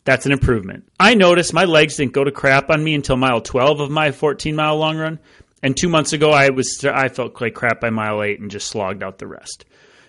That's an improvement. I noticed my legs didn't go to crap on me until mile 12 of my 14 mile long run. And two months ago, I was I felt like crap by mile eight and just slogged out the rest.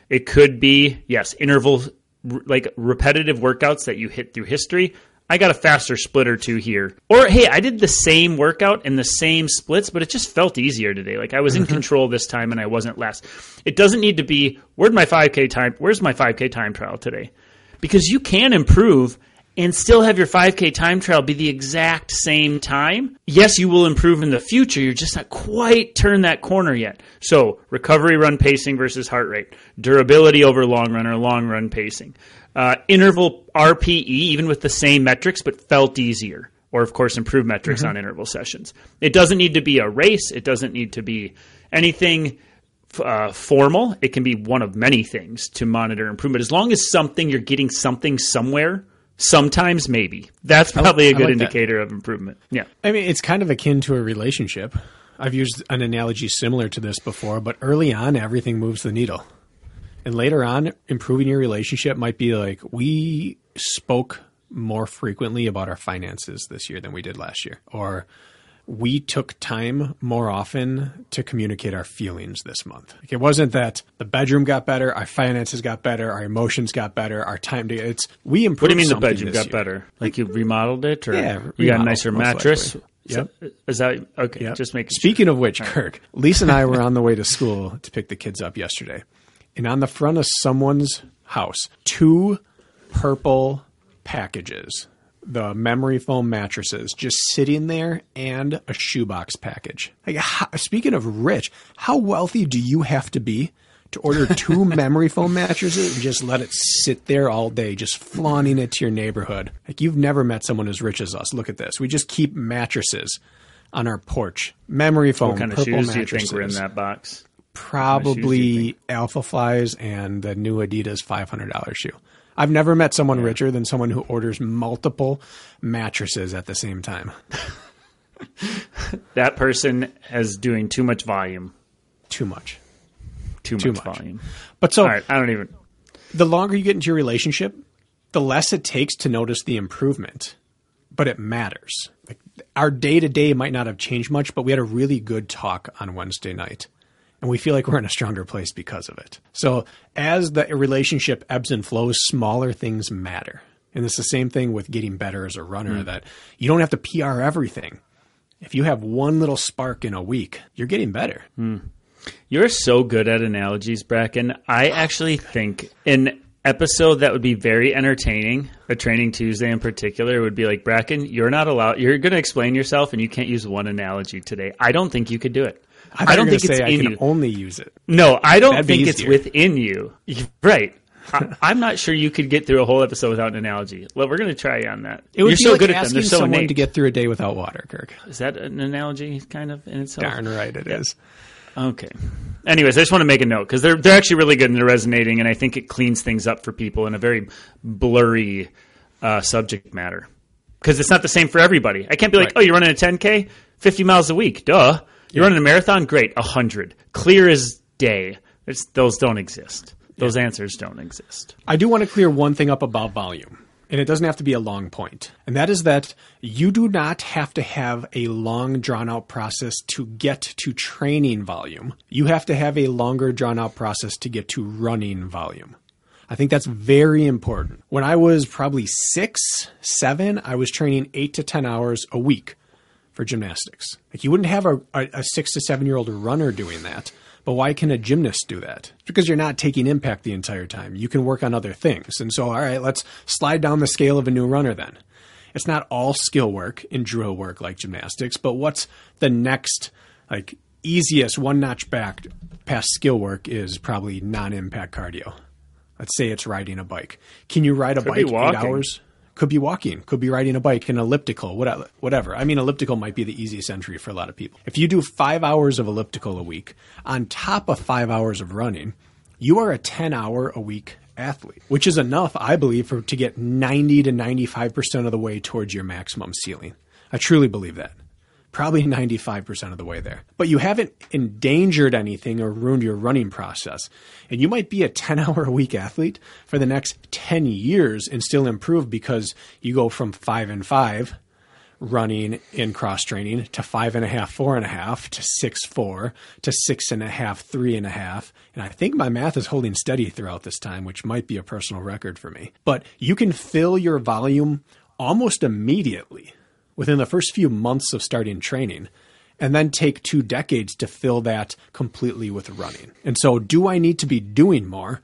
It could be yes, interval like repetitive workouts that you hit through history. I got a faster split or two here. Or hey, I did the same workout and the same splits, but it just felt easier today. Like I was in mm-hmm. control this time and I wasn't less. It doesn't need to be where'd my 5k time where's my 5k time trial today? Because you can improve and still have your 5k time trial be the exact same time. Yes, you will improve in the future. You're just not quite turned that corner yet. So, recovery run pacing versus heart rate, durability over long run or long run pacing uh, interval RPE, even with the same metrics, but felt easier. Or, of course, improved metrics mm-hmm. on interval sessions. It doesn't need to be a race. It doesn't need to be anything uh, formal. It can be one of many things to monitor improvement. As long as something you're getting something somewhere, sometimes maybe that's probably a good like indicator that. of improvement. Yeah, I mean, it's kind of akin to a relationship. I've used an analogy similar to this before, but early on, everything moves the needle. And later on, improving your relationship might be like, we spoke more frequently about our finances this year than we did last year. Or we took time more often to communicate our feelings this month. Like it wasn't that the bedroom got better, our finances got better, our emotions got better, our time to it's we improved. What do you mean the bedroom got year. better? Like you remodeled it, or yeah, you got a nicer mattress? Yep. Is that okay? Yep. Just making. Speaking sure. of which, Kirk, Lisa and I were on the way to school (laughs) to pick the kids up yesterday, and on the front of someone's house, two purple packages, the memory foam mattresses, just sitting there, and a shoebox package. Like, how, speaking of rich, how wealthy do you have to be to order two (laughs) memory foam mattresses and just let it sit there all day, just flaunting it to your neighborhood? Like, you've never met someone as rich as us. Look at this. We just keep mattresses on our porch. Memory foam. What kind of shoes do you think were in that box? probably Alphaflys and the new Adidas $500 shoe. I've never met someone richer than someone who orders multiple mattresses at the same time. that person is doing too much volume. Too much. Too, too much, much, volume. But so I don't even. The longer you get into your relationship, the less it takes to notice the improvement. But it matters. Like our day to day might not have changed much, but we had a really good talk on Wednesday night and we feel like we're in a stronger place because of it. So as the relationship ebbs and flows, smaller things matter. And it's the same thing with getting better as a runner hmm. that you don't have to PR everything. If you have one little spark in a week, you're getting better. Hmm. You're so good at analogies, Bracken. I actually think an episode that would be very entertaining, a training Tuesday in particular, would be like Bracken. You're not allowed. You're going to explain yourself, and you can't use one analogy today. I don't think you could do it. I, don't think say it's I in can you. only use it. No, I don't That'd think it's within you. Right. (laughs) I, I'm not sure you could get through a whole episode without an analogy. Well, we're going to try on that. It would You're be so like good at them. They're so someone innate. to get through a day without water, Kirk. Is that an analogy, kind of in itself? Darn right it is. Okay. Anyways, I just want to make a note because they're they're actually really good and they're resonating, and I think it cleans things up for people in a very blurry uh, subject matter. Because it's not the same for everybody. I can't be like, Right. oh, you're running a 10k, 50 miles a week, duh. You're running a marathon, great, 100, clear as day. It's, those don't exist. Those answers don't exist. I do want to clear one thing up about volume, and it doesn't have to be a long point. And that is that you do not have to have a long, drawn out process to get to training volume. You have to have a longer, drawn out process to get to running volume. I think that's very important. When I was probably six, seven, I was training eight to 10 hours a week for gymnastics. Like you wouldn't have a, a, a six to seven year old runner doing that. But why can a gymnast do that? Because you're not taking impact the entire time. You can work on other things. And so, all right, let's slide down the scale of a new runner then. It's not all skill work and drill work like gymnastics, but what's the next, like, easiest one notch back past skill work is probably non impact cardio. Let's say it's riding a bike. Can you ride a be bike eight hours? Could be walking, could be riding a bike, an elliptical, whatever. I mean, elliptical might be the easiest entry for a lot of people. If you do five hours of elliptical a week on top of five hours of running, you are a 10 hour a week athlete, which is enough, I believe, for to get 90 to 95% of the way towards your maximum ceiling. I truly believe that. Probably (laughs) 95% of the way there. But you haven't endangered anything or ruined your running process. And you might be a (laughs) 10 hour a week athlete for the next 10 years and still improve because you go from five and five running in cross training to five and a half, four and a half to six, four to six and a half, three and a half. And I think my math is holding steady throughout this time, which might be a personal record for me. But you can fill your volume almost immediately within the first few months of starting training and then take two decades to fill that completely with running. And so, do I need to be doing more?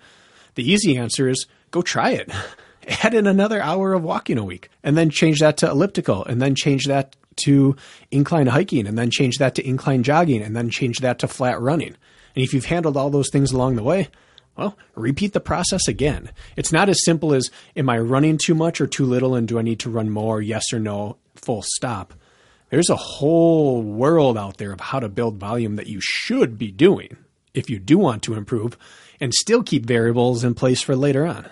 The easy answer is go try it. (laughs) Add in another hour of walking a week and then change that to elliptical and then change that to incline hiking and then change that to incline jogging and then change that to flat running. And if you've handled all those things along the way, well, repeat the process again. It's not as simple as am I running too much or too little and do I need to run more? Yes or no, full stop. There's a whole world out there of how to build volume that you should be doing if you do want to improve and still keep variables in place for later on.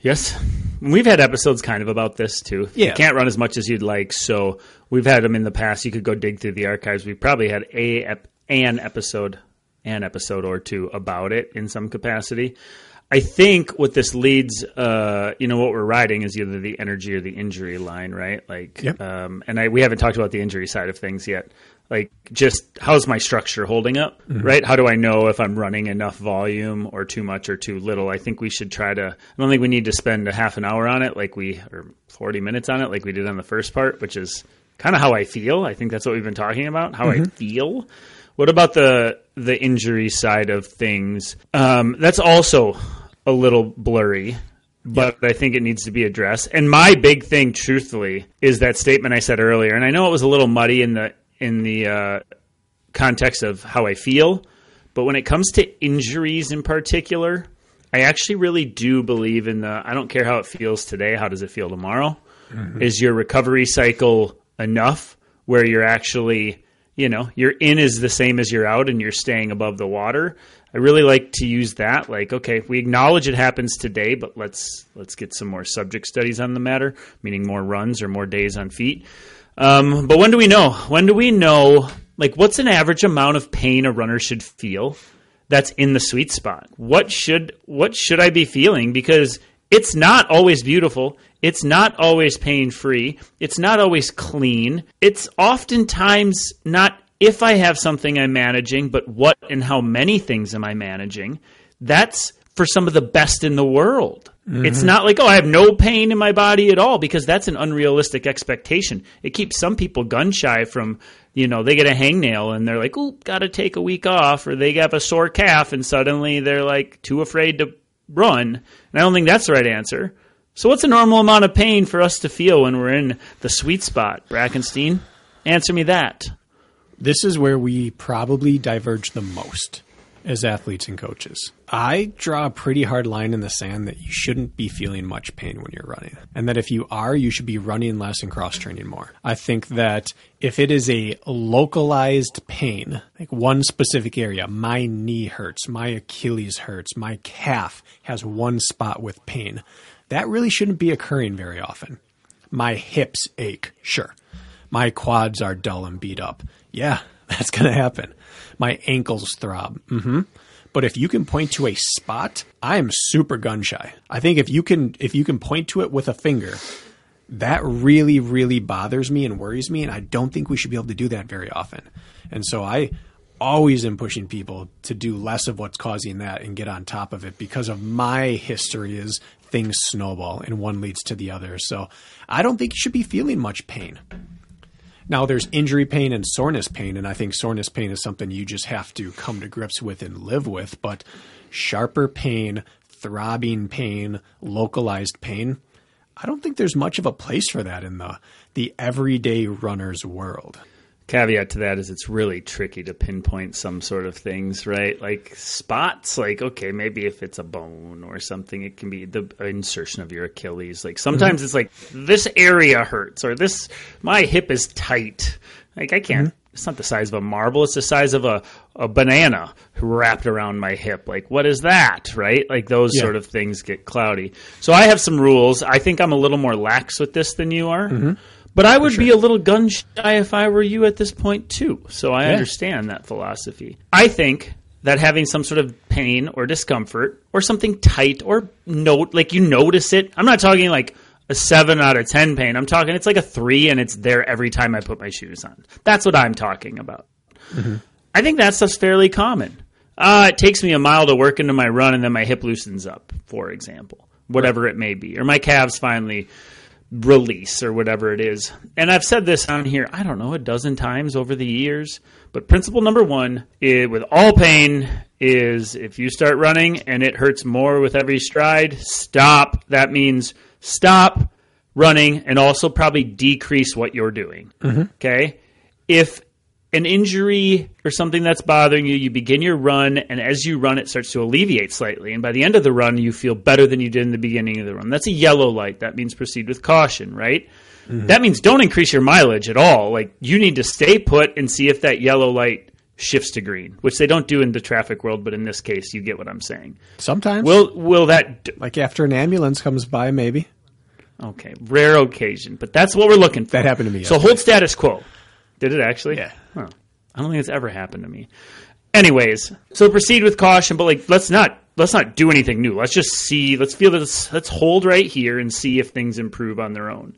Yes. We've had episodes kind of about this too. You Yeah. can't run as much as you'd like, so we've had them in the past. You could go dig through the archives. We probably had a an episode, an episode or two about it in some capacity. I think what this leads, uh, you know, what we're riding is either the energy or the injury line, right? Like, Yep. um, and I we haven't talked about the injury side of things yet. Like, just how's my structure holding up, right? How do I know if I'm running enough volume or too much or too little? I think we should try to. I don't think we need to spend a half an hour on it, like we or 40 minutes on it, like we did on the first part, which is kind of how I feel. I think that's what we've been talking about, how I feel. What about the the injury side of things? Um, that's also a little blurry, but I think it needs to be addressed. And my big thing, truthfully, is that statement I said earlier. And I know it was a little muddy in the in the uh, context of how I feel, but when it comes to injuries in particular, I actually really do believe in the. I don't care how it feels today. How does it feel tomorrow? Is your recovery cycle enough where you're actually you know your in is the same as your out and you're staying above the water i really like to use that like okay we acknowledge it happens today but let's let's get some more subject studies on the matter meaning more runs or more days on feet. Um, but when do we know? When do we know like what's an average amount of pain a runner should feel that's in the sweet spot? What should what should i be feeling? Because it's not always beautiful. It's not always pain free. It's not always clean. It's oftentimes not if I have something I'm managing, but what and how many things am I managing? That's for some of the best in the world. It's mm-hmm. not like, oh, I have no pain in my body at all, because that's an unrealistic expectation. It keeps some people gun shy from, you know, they get a hangnail and they're like, oh, got to take a week off, or they have a sore calf and suddenly they're like too afraid to run. And I don't think that's the right answer. So, what's a normal amount of pain for us to feel when we're in the sweet spot, Brackenstein? Answer me that. This is where we probably diverge the most as athletes and coaches. I draw a pretty hard line in the sand that you shouldn't be feeling much pain when you're running. And that if you are, you should be running less and cross training more. I think that if it is a localized pain, like one specific area, my knee hurts, my Achilles hurts, my calf has one spot with pain, that really shouldn't be occurring very often. My hips ache, sure. My quads are dull and beat up. Yeah, (laughs) that's going to happen. My ankles throb. hmm But if you can point to a spot, I am super gun shy. I think if you can if you can point to it with a finger, that really really bothers me and worries me and I don't think we should be able to do that very often. And so I always am pushing people to do less of what's causing that and get on top of it because of my history is things snowball and one leads to the other. So I don't think you should be feeling much pain. Now, there's injury pain and soreness pain, and I think soreness pain is something you just have to come to grips with and live with. But sharper pain, throbbing pain, localized pain, I don't think there's much of a place for that in the the everyday runner's world. Caveat to that is it's really tricky to pinpoint some sort of things, right? Like spots, like, okay, maybe if it's a bone or something, it can be the insertion of your Achilles. Like sometimes it's like, this area hurts or this, my hip is tight. Like I can't, mm-hmm. it's not the size of a marble, it's the size of a, a banana wrapped around my hip. Like, what is that, right? Like those Yeah. sort of things get cloudy. So I have some rules. I think I'm a little more lax with this than you are. Mm-hmm. But I would be a little gun shy if I were you at this point too. So I Yeah. understand that philosophy. I think that having some sort of pain or discomfort or something tight or note like you notice it. I'm not talking like a 7 out of 10 pain. I'm talking it's like a 3 and it's there every time I put my shoes on. That's what I'm talking about. I think that stuff's fairly common. Uh, it takes me a mile to work into my run and then my hip loosens up, for example, whatever it may be. Or my calves finally release or whatever it is. And I've said this on here, I don't know, a dozen times over the years. But principle number one is, with all pain is if you start running and it hurts more with every stride, stop. That means stop running and also probably decrease what you're doing. Mm-hmm. Okay? If an injury or something that's bothering you, you begin your run, and as you run, it starts to alleviate slightly. And by the end of the run, you feel better than you did in the beginning of the run. That's a yellow light. That means proceed with caution, right? Mm-hmm. That means don't increase your mileage at all. Like, you need to stay put and see if that yellow light shifts to green, which they don't do in the traffic world, but in this case, you get what I'm saying. Sometimes, Will will that d- like after an ambulance comes by, maybe Okay, rare occasion, but that's what we're looking for. That happened to me So yesterday. hold status quo. Did it actually? Yeah. Huh. I don't think it's ever happened to me. Anyways, so proceed with caution, but like let's not let's not do anything new. Let's just see. Let's feel this. Let's hold right here and see if things improve on their own.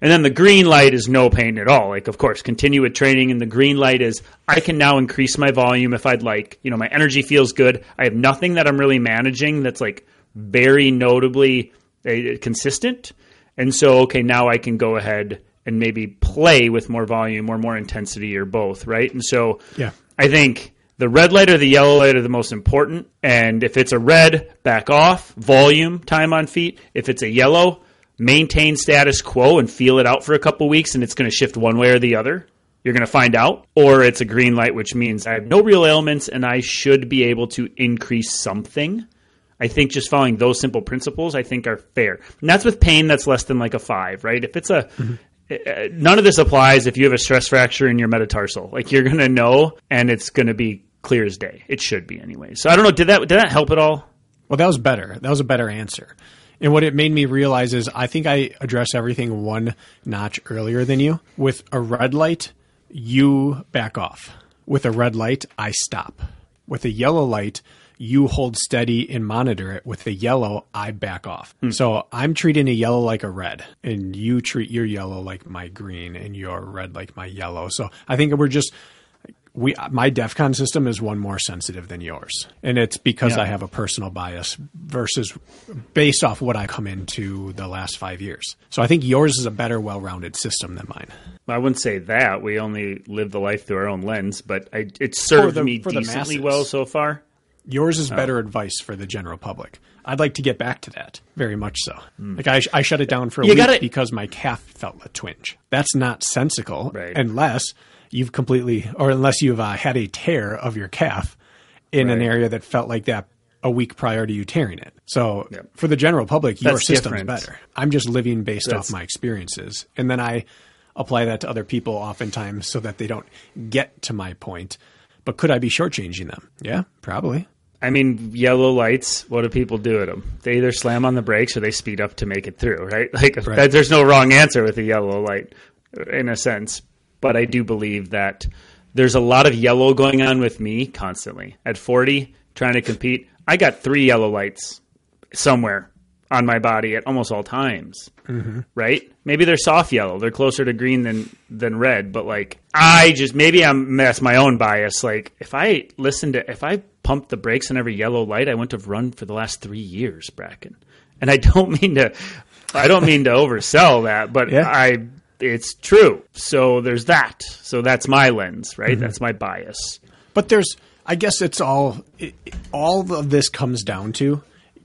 And then the green light is no pain at all. Like, of course, continue with training. And the green light is I can now increase my volume if I'd like. You know, my energy feels good. I have nothing that I'm really managing that's like very notably uh, consistent. And so, okay, now I can go ahead and maybe play with more volume or more intensity or both, right? And so, Yeah. I think the red light or the yellow light are the most important. And if it's a red, back off, volume, time on feet. If it's a yellow, maintain status quo and feel it out for a couple weeks and it's going to shift one way or the other. You're going to find out. Or it's a green light, which means I have no real ailments and I should be able to increase something. I think just following those simple principles, I think are fair. And that's with pain that's less than like a five, right? If it's a, uh, Uh, none of this applies if you have a stress fracture in your metatarsal. Like you're going to know and it's going to be clear as day. It should be anyway. So I don't know. Did that, did that help at all? Well, that was better. That was a better answer. And what it made me realize is I think I address everything one notch earlier than you. With a red light, you back off. With a red light, I stop. With a yellow light, you hold steady and monitor it. With the yellow, I back off. Hmm. So I'm treating a yellow like a red, and you treat your yellow like my green, and your red like my yellow. So I think we're just we my DEFCON system is one more sensitive than yours, and it's because Yeah. I have a personal bias versus based off what I come into the last five years. So I think yours is a better, well-rounded system than mine. I wouldn't say that. We only live the life through our own lens, but I, it served the- me decently well so far. Yours Oh. is better advice for the general public. I'd like to get back to that very much so. Hmm. Like I, I shut it down for a You week gotta- because my calf felt a twinge. That's not sensical Right. unless you've completely, or unless you've uh, had a tear of your calf in an area that felt like that a week prior to you tearing it. So Yep. for the general public, your That's system's different. better. I'm just living based That's- off my experiences, and then I apply that to other people oftentimes so that they don't get to my point. But could I be shortchanging them? Yeah, probably. I mean, yellow lights. What do people do at them? They either slam on the brakes or they speed up to make it through, right? (laughs) Like Right. there's no wrong answer with a yellow light, in a sense. But I do believe that there's a lot of yellow going on with me constantly. At 40, trying to compete, I got three yellow lights somewhere on my body at almost all times. Mm-hmm. Right? Maybe they're soft yellow. They're closer to green than than red. But like, I just maybe I'm that's my own bias. Like, if I listen to if I pumped the brakes on every yellow light, I wouldn't have run for the last three years, Bracken. And I don't (laughs) mean to, I don't mean to oversell that, but Yeah. I it's true. So there's that. So that's my lens, right? Mm-hmm. That's my bias. But there's, I guess it's all, it- all of this comes down to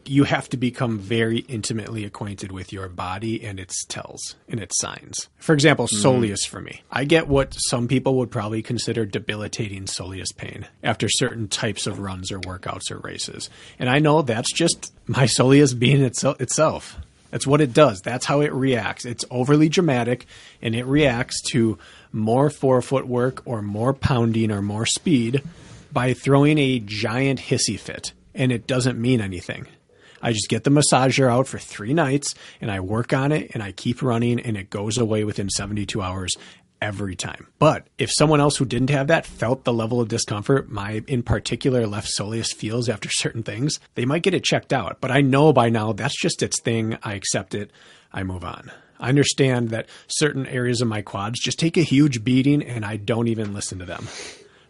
you have to become very intimately acquainted with your body and its tells and its signs. For example, hmm. soleus for me. I get what some people would probably consider debilitating soleus pain after certain types of runs or workouts or races. And I know that's just my (laughs) soleus being itself. itself. That's what it does. That's how it reacts. It's overly dramatic and it reacts to more forefoot work or more pounding or more speed by throwing a giant hissy fit. And it doesn't mean anything. I just get the massager out for three nights and I work on it and I keep running and it goes away within 72 hours every time. But if someone else who didn't have that felt the level of discomfort my in particular left soleus feels after (laughs) certain things, they might get it checked out. But I know by now that's just its thing. I accept it. I move on. I understand that certain areas of my quads just take a huge beating and I don't even listen to them.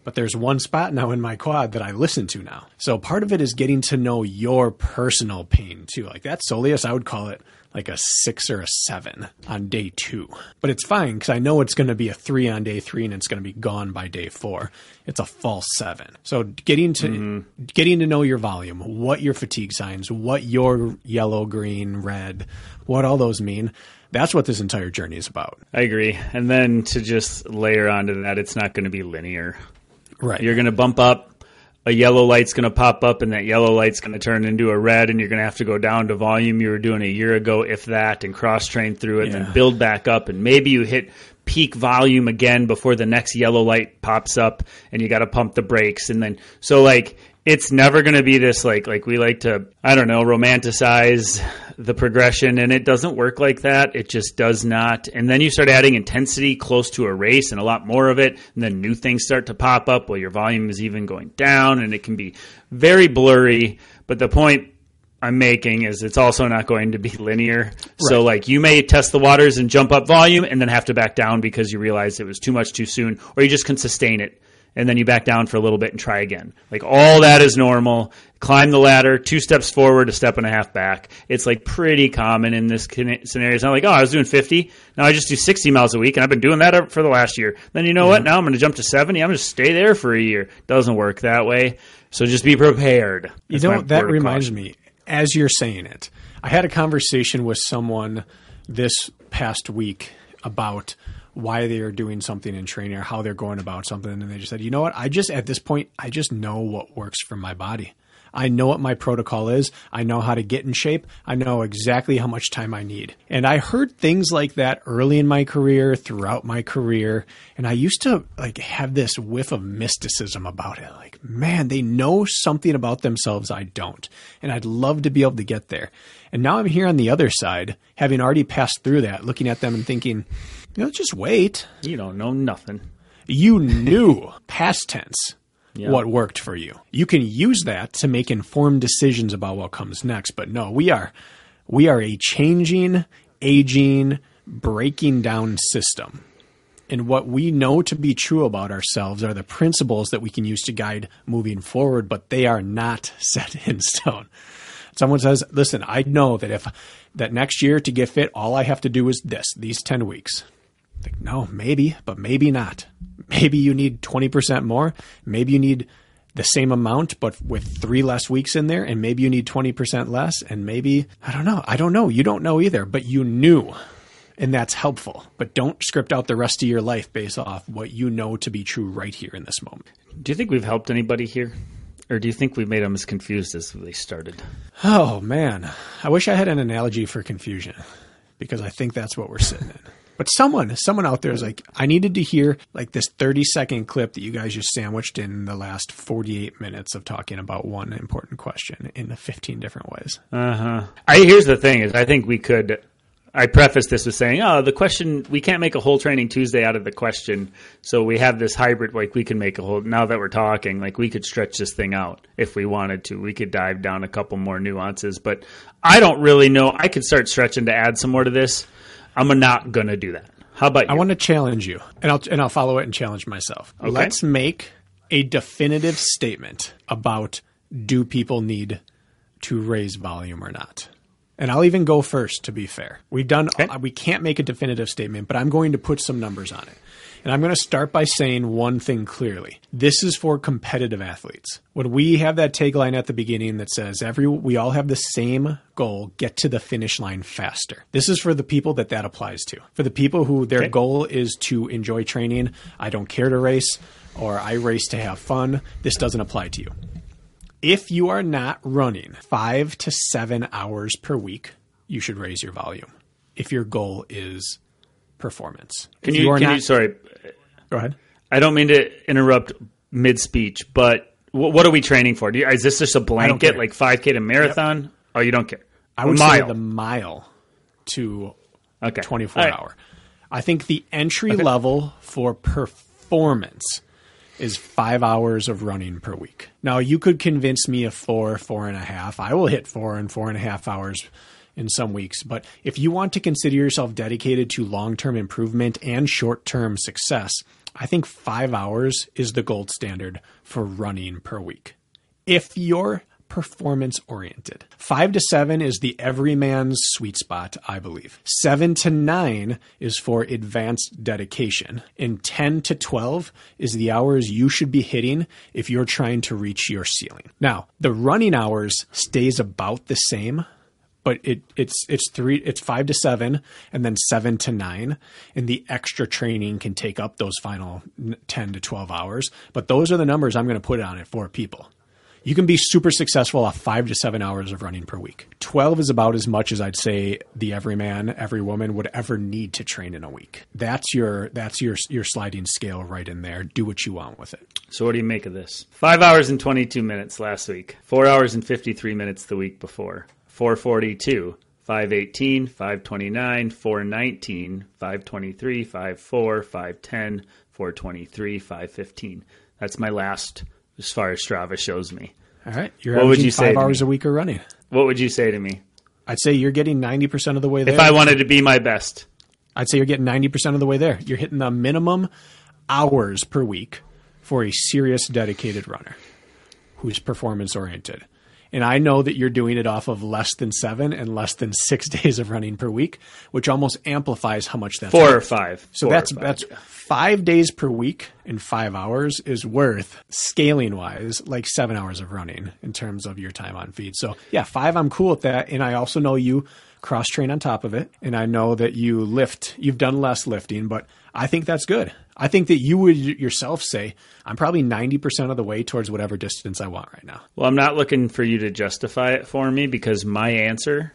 But there's one spot now in my quad that I listen to now. So part of it is getting to know your personal pain too. Like that soleus, I would call it like a six or a seven on day two. But it's fine because I know it's going to be a three on day three and it's going to be gone by day four. It's a false seven. So getting to mm-hmm. getting to know your volume, what your fatigue signs, what your yellow, green, red, what all those mean. That's what this entire journey is about. I agree. And then to just layer onto that, it's not going to be linear. Right. You're going to bump up. A yellow light's going to pop up, and that yellow light's going to turn into a red, and you're going to have to go down to volume you were doing a year ago, if that, and cross train through it, and Yeah. then build back up, and maybe you hit peak volume again before the next yellow light pops up, and you got to pump the brakes, and then so like it's never going to be this like like we like to I don't know romanticize the progression and it doesn't work like that. It just does not. And then you start adding intensity close to a race and a lot more of it and then new things start to pop up while your volume is even going down and it can be very blurry. But the point I'm making is it's also not going to be linear. So like you may test the waters and jump up volume and then have to back down because you realize it was too much too soon or you just can sustain it and then you back down for a little bit and try again. Like all that is normal. Climb the ladder, two steps forward, a step and a half back. It's like pretty common in this scenario. It's not like, oh, I was doing 50. Now I just do 60 miles a week and I've been doing that for the last year. Then you know what? Now I'm going to jump to 70. I'm going to stay there for a year. Doesn't work that way. So just be prepared. You know, that reminds me, as you're saying it, I had a conversation with someone this past week about why they are doing something in training or how they're going about something. And they just said, you know what? I just, at this point, I just know what works for my body. I know what my protocol is. I know how to get in shape. I know exactly how much time I need. And I heard things like that early in my career, throughout my career. And I used to like have this whiff of mysticism about it. Like, man, they know something about themselves I don't. And I'd love to be able to get there. And now I'm here on the other side, having already passed through that, looking at them and thinking, you know, just wait. You don't know nothing. You knew (laughs) past tense what worked for you. You can use that to make informed decisions about what comes next. But no, we are we are a changing, aging, breaking down system. And what we know to be true about ourselves are the principles that we can use to guide moving forward, but they are not (laughs) set in stone. Someone says, listen, I know that if that next year to get fit, all I have to do is this, these 10 weeks. Like, no, maybe, but maybe not. Maybe you need 20% more. Maybe you need the same amount, but with three less weeks in there. And maybe you need 20% less. And maybe, I don't know. I don't know. You don't know either, but you knew. And that's helpful. But don't script out the rest of your life based off what you know to be true right here in this moment. Do you think we've helped anybody here? Or do you think we made them as confused as they started? Oh, man. I wish I had an analogy for confusion because I think that's what we're sitting in. But someone, someone out there is like, I needed to hear like this 30 second clip that you guys just sandwiched in the last 48 minutes of talking about one important question in the 15 different ways. Uh huh. I here's the thing: is I think we could. I preface this with saying, "Oh, the question we can't make a whole training Tuesday out of the question, so we have this hybrid. Like we can make a whole. Now that we're talking, like we could stretch this thing out if we wanted to. We could dive down a couple more nuances, but I don't really know. I could start stretching to add some more to this. I'm not gonna do that. How about you? I want to challenge you, and I'll and I'll follow it and challenge myself. Okay. Let's make a definitive statement about do people need to raise volume or not. And I'll even go first to be fair. We've done Okay. uh, we can't make a definitive statement, but I'm going to put some numbers on it. And I'm going to start by saying one thing clearly. This is for competitive athletes. When we have that tagline at the beginning that says every we all have the same goal, get to the finish line faster. This is for the people that that applies to. For the people who their Okay. goal is to enjoy training, I don't care to race or I race to have fun, this doesn't apply to you. If you are not running 5 to 7 hours per week, you should raise your volume. If your goal is performance. can If you? Can not- you? Sorry, Go ahead. I don't mean to interrupt mid speech, but wh- what are we training for? Do you, is this just a blanket like 5K to marathon? Oh, you don't care. I would mile. say the mile to okay. 24 All right. hour. I think the entry level for performance is five hours of running per week. Now, you could convince me of four, four and a half. I will hit four and four and a half hours in some weeks. But if you want to consider yourself dedicated to long term improvement and short term success, I think five hours is the gold standard for running per week. If you're performance oriented, five to seven is the everyman's sweet spot, I believe. Seven to nine is for advanced dedication, and 10 to 12 is the hours you should be hitting if you're trying to reach your ceiling. Now, the running hours stays about the same but it, it's it's three it's five to seven and then seven to nine. And the extra training can take up those final 10 to 12 hours. But those are the numbers i'm going to put on it for people. You can be super successful off five to seven hours of running per week. 12 is about as much as i'd say the every man every woman would ever need to train in a week. That's your that's your your sliding scale right in there. Do what you want with it. So what do you make of this? Five hours and 22 minutes last week. Four hours and 53 minutes the week before. 442, 518, 529, 419, 523, 54, 510, 423, 515. That's my last as far as Strava shows me. all right you're What would you say five hours me? a week of running What would you say to me? i'd say you're getting 90% of the way there If I wanted to be my best. I'd say you're getting 90% of the way there. You're hitting the minimum hours per week for a serious dedicated runner who's performance oriented. And I know that you're doing it off of less than seven and less than six (laughs) days of running per week, which almost amplifies how much that's Four or five. So Four that's five, that's five days per week in five hours is worth scaling wise like seven hours of running in terms of your time on feed. So yeah, five I'm cool with that, and I also know you cross train on top of it, and I know that you lift. You've done less lifting, but I think that's good. I think that you would yourself say I'm probably ninety percent of the way towards whatever distance I want right now. Well, I'm not looking for you to justify it for me because my answer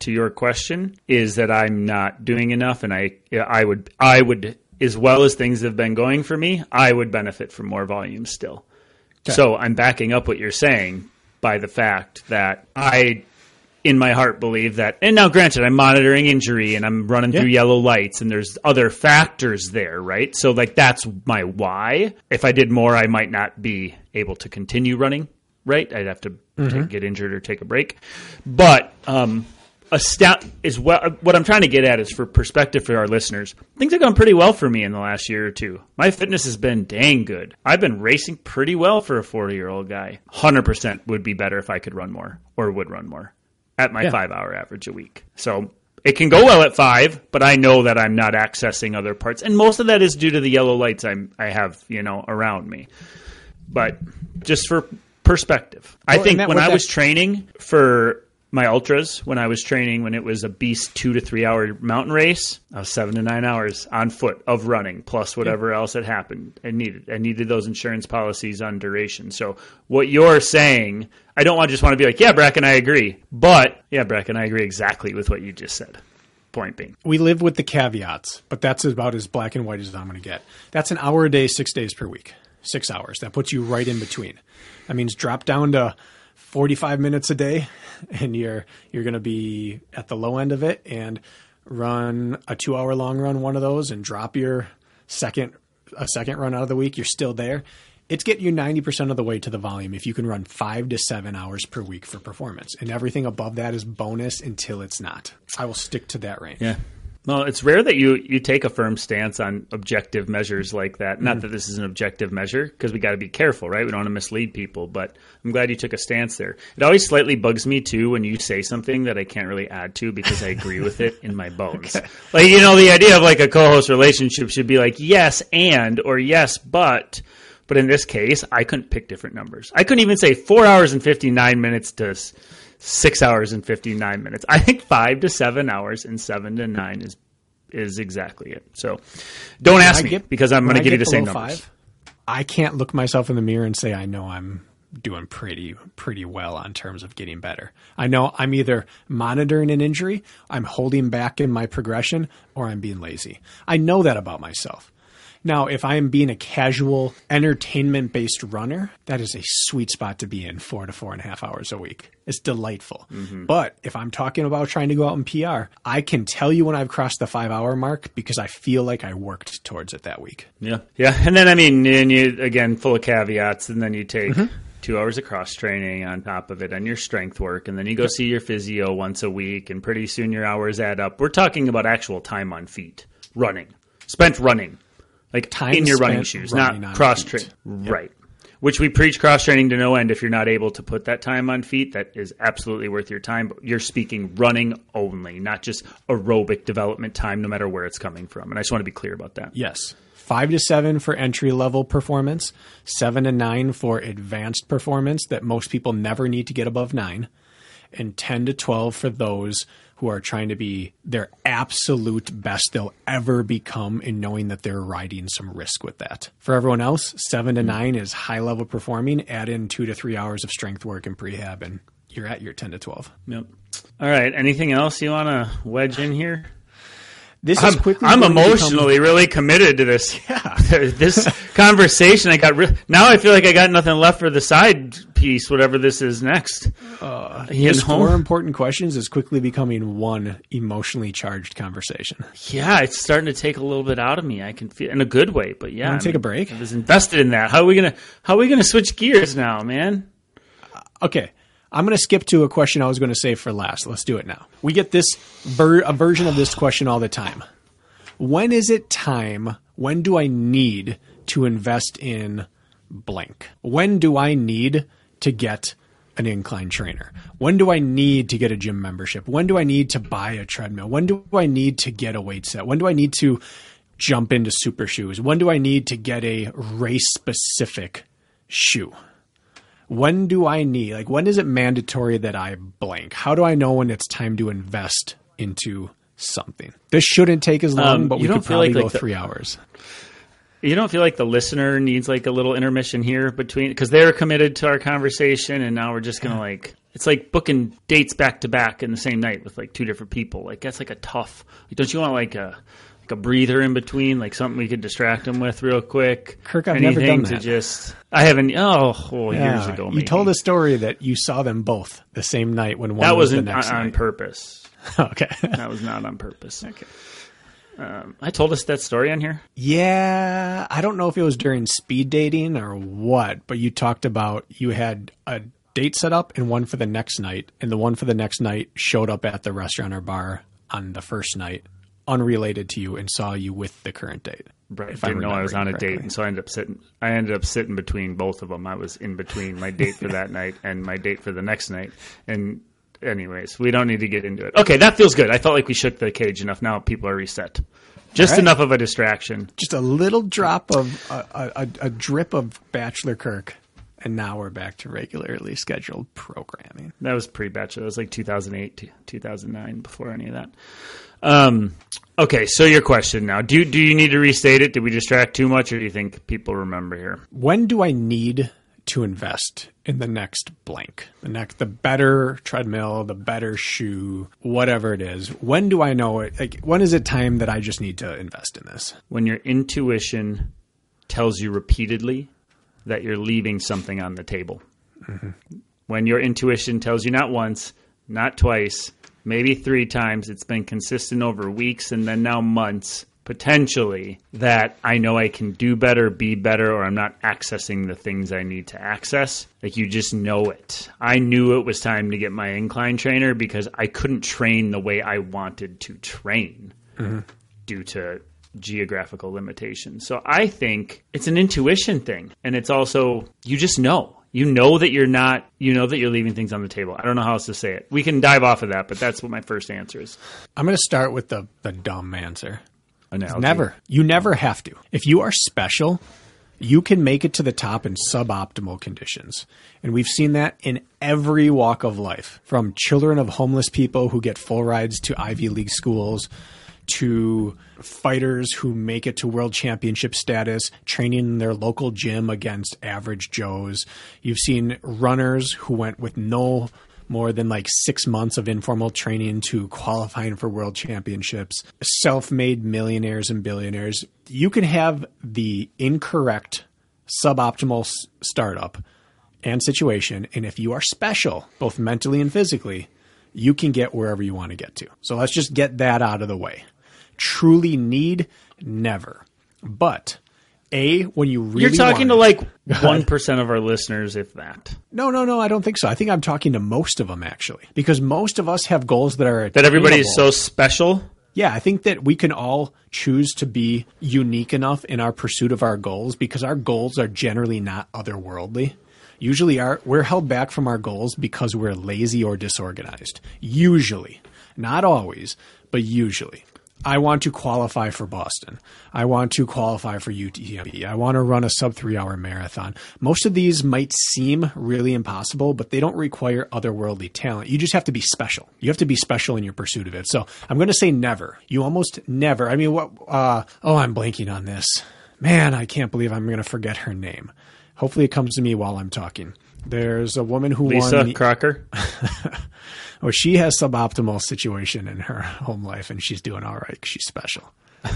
to your question is that I'm not doing enough, and I I would I would as well as things have been going for me, I would benefit from more volume still. So I'm backing up what you're saying by the fact that I, in my heart, believe that. And now, granted, I'm monitoring injury and I'm running through yellow lights, and there's other factors there, right? So like that's my why. If I did more, I might not be able to continue running. Right? I'd have to Mm-hmm. take- get injured or take a break. But um, stat is well. What I'm trying to get at is for perspective for our listeners. Things have gone pretty well for me in the last year or two. My fitness has been dang good. I've been racing pretty well for a 40 year old guy. Hundred percent would be better if I could run more or would run more at my Yeah. five hour average a week. So it can go well at five, but I know that I'm not accessing other parts, and most of that is due to the yellow lights I'm I have you know around me. But just for perspective, I think when I that- was training for my ultras, when I was training when it was a beast two to three hour mountain race, I was seven to nine hours on foot of running plus whatever else had happened. I needed I needed those insurance policies on duration. So what you're saying, I don't want just want to be like, yeah, Bracken, I agree, but yeah, Bracken, I agree exactly with what you just said. Point being, We live with the caveats, but that's about as black and white as I'm going to get. That's an hour a day, six days per week. Six hours. That puts you right in between. That means drop down to 45 minutes a day, (laughs) and you're you're going to be at the low end of it, and run a two hour long run, one of those, and drop your second a second run out of the week. You're still there. It's getting you 90% of the way to the volume if you can run five to seven hours per week for performance. And everything above that is bonus until it's not. I will stick to that range. yeah. Well, it's rare that you you take a firm stance on objective measures like that. Not mm-hmm. that this is an objective measure because we got to be careful, right? We don't want to mislead people. But I'm glad you took a stance there. It always slightly bugs me too when you say something that I can't really add to because I agree with it in my bones. (laughs) Like you know, the idea of like a co-host relationship should be like yes and or yes but. But in this case, I couldn't pick different numbers. I couldn't even say four hours and 59 minutes to six hours and 59 minutes. I think five to seven hours and seven to nine is is exactly it. So don't ask I me because I'm going to give you the same numbers. five, I can't look myself in the mirror and say I know I'm doing pretty pretty well on terms of getting better. I know I'm either monitoring an injury, I'm holding back in my progression, or I'm being lazy. I know that about myself. Now, if I am being a casual, entertainment based runner, that is a sweet spot to be in four to four and a half hours a week. It's delightful. Mm-hmm. But if I'm talking about trying to go out in PR, I can tell you when I've crossed the five hour mark because I feel like I worked towards it that week. Yeah, yeah, and then I mean, and you again full of caveats, and then you take Mm-hmm. two hours of cross training on top of it, and your strength work, and then you go see your physio once a week, and pretty soon your hours add up. We're talking about actual time on feet, running, spent running, like Time in your running shoes, running not cross feet. training, right? Which we preach cross training to no end. If you're not able to put that time on feet, that is absolutely worth your time. But you're speaking running only, not just aerobic development time, no matter where it's coming from. And I just want to be clear about that. Yes. Five to seven for entry level performance, seven to nine for advanced performance that most people never need to get above nine, and 10 to 12 for those who are trying to be their absolute best they'll ever become in knowing that they're riding some risk with that. For everyone else, seven to hmm. nine is high level performing, add in two to three hours of strength work and prehab, and you're at your 10 to 12. Yep. All right. Anything else you want to wedge in here? This I'm, is quickly I'm to become- emotionally really committed to this. Yeah. (laughs) this conversation, I got re- now. I feel like I got nothing left for the side piece, whatever this is next. Uh, know? four important questions is quickly becoming one emotionally charged conversation. yeah, it's starting to take a little bit out of me. I can feel in a good way, but yeah, Wanna take a break? I was invested in that. How are we gonna How are we gonna switch gears now, man? Okay. I'm going to skip to a question I was going to save for last. Let's do it now. We get this ver- a version of this question all the time. When is it time? When do I need to invest in blank? When do I need to get an incline trainer? When do I need to get a gym membership? When do I need to buy a treadmill? When do I need to get a weight set? When do I need to jump into super shoes? When do I need to get a race specific shoe? When do I need like when is it mandatory that I blank? How do I know when it's time to invest into something? This shouldn't take as long, Um, but you we don't could feel probably like, go like, the- three hours. You don't feel like the listener needs like a little intermission here between because they're committed to our conversation, and now we're just gonna like it's like booking dates back to back in the same night with like two different people. Like that's like a tough. Like, don't you want like a like a breather in between, like something we could distract them with real quick? Kirk, I've never Anything done to that. just I haven't. Oh, oh years Yeah, ago. you told a story that you saw them both the same night when one that was the wasn't on, next on night. purpose. (laughs) okay. That was not on purpose. (laughs) okay. Um, I told us that story on here. yeah, I don't know if it was during speed dating or what, but you talked about you had a date set up and one for the next night. And the one for the next night showed up at the restaurant or bar on the first night, unrelated to you, and saw you with the current date. Right. If Didn't know I was on a remembering date, and so I ended up sitting. I ended up sitting between both of them. I was in between my date for that night and my date for the next night. And anyways, we don't need to get into it. Okay, that feels good. I felt like we shook the cage enough. Now people are reset. Just Right. enough of a distraction. Just a little drop of a, a, a, drip of Bachelor Kirk, and now we're back to regularly scheduled programming. That was pre-bachelor. That was like 2008, 2009, before any of that. Um, okay, so your question now. Do do you need to restate it? Did we distract too much or do you think people remember here? when do I need to invest in the next blank, the next, the better treadmill, the better shoe, whatever it is? When do I know it? Like, when is it time that I just need to invest in this? When your intuition tells you repeatedly that you're leaving something on the table. When your intuition tells you not once, not twice, maybe three times, it's been consistent over weeks and then now months, potentially, that I know I can do better, be better, or I'm not accessing the things I need to access. Like you just know it. I knew it was time to get my incline trainer because I couldn't train the way I wanted to train mm-hmm. due to geographical limitations. So I think it's an intuition thing. And it's also, you just know. You know that you're not, you know that you're leaving things on the table. I don't know how else to say it. We can dive off of that, but that's what my first answer is. I'm going to start with the, the dumb answer. Analogy. Never. You never have to. If you are special, you can make it to the top in suboptimal conditions. And we've seen that in every walk of life from children of homeless people who get full rides to Ivy League schools to fighters who make it to world championship status, training in their local gym against average Joes. You've seen runners who went with no more than like six months of informal training to qualifying for world championships, self made millionaires and billionaires. You can have the incorrect suboptimal startup and situation. And if you are special, both mentally and physically, you can get wherever you want to get to. So let's just get that out of the way. Truly need, never. But A, when you really You're talking to like (laughs) 1% of our listeners, if that. no, no, no. I don't think so. I think I'm talking to most of them actually, because most of us have goals that are That everybody is so special. Yeah, I think that we can all choose to be unique enough in our pursuit of our goals because our goals are generally not otherworldly. Usually, our, we're held back from our goals because we're lazy or disorganized. Usually, not always, but usually. I want to qualify for Boston. I want to qualify for UTMB. I want to run a sub three hour marathon. Most of these might seem really impossible, but they don't require otherworldly talent. You just have to be special. You have to be special in your pursuit of it. So I'm going to say never. You almost never. I mean, what? Uh, oh, I'm blanking on this. Man, I can't believe I'm going to forget her name. Hopefully, it comes to me while I'm talking. There's a woman who Lisa won. the- Crocker. well, (laughs) oh, she has suboptimal situation in her home life, and she's doing all right. she's special. (laughs)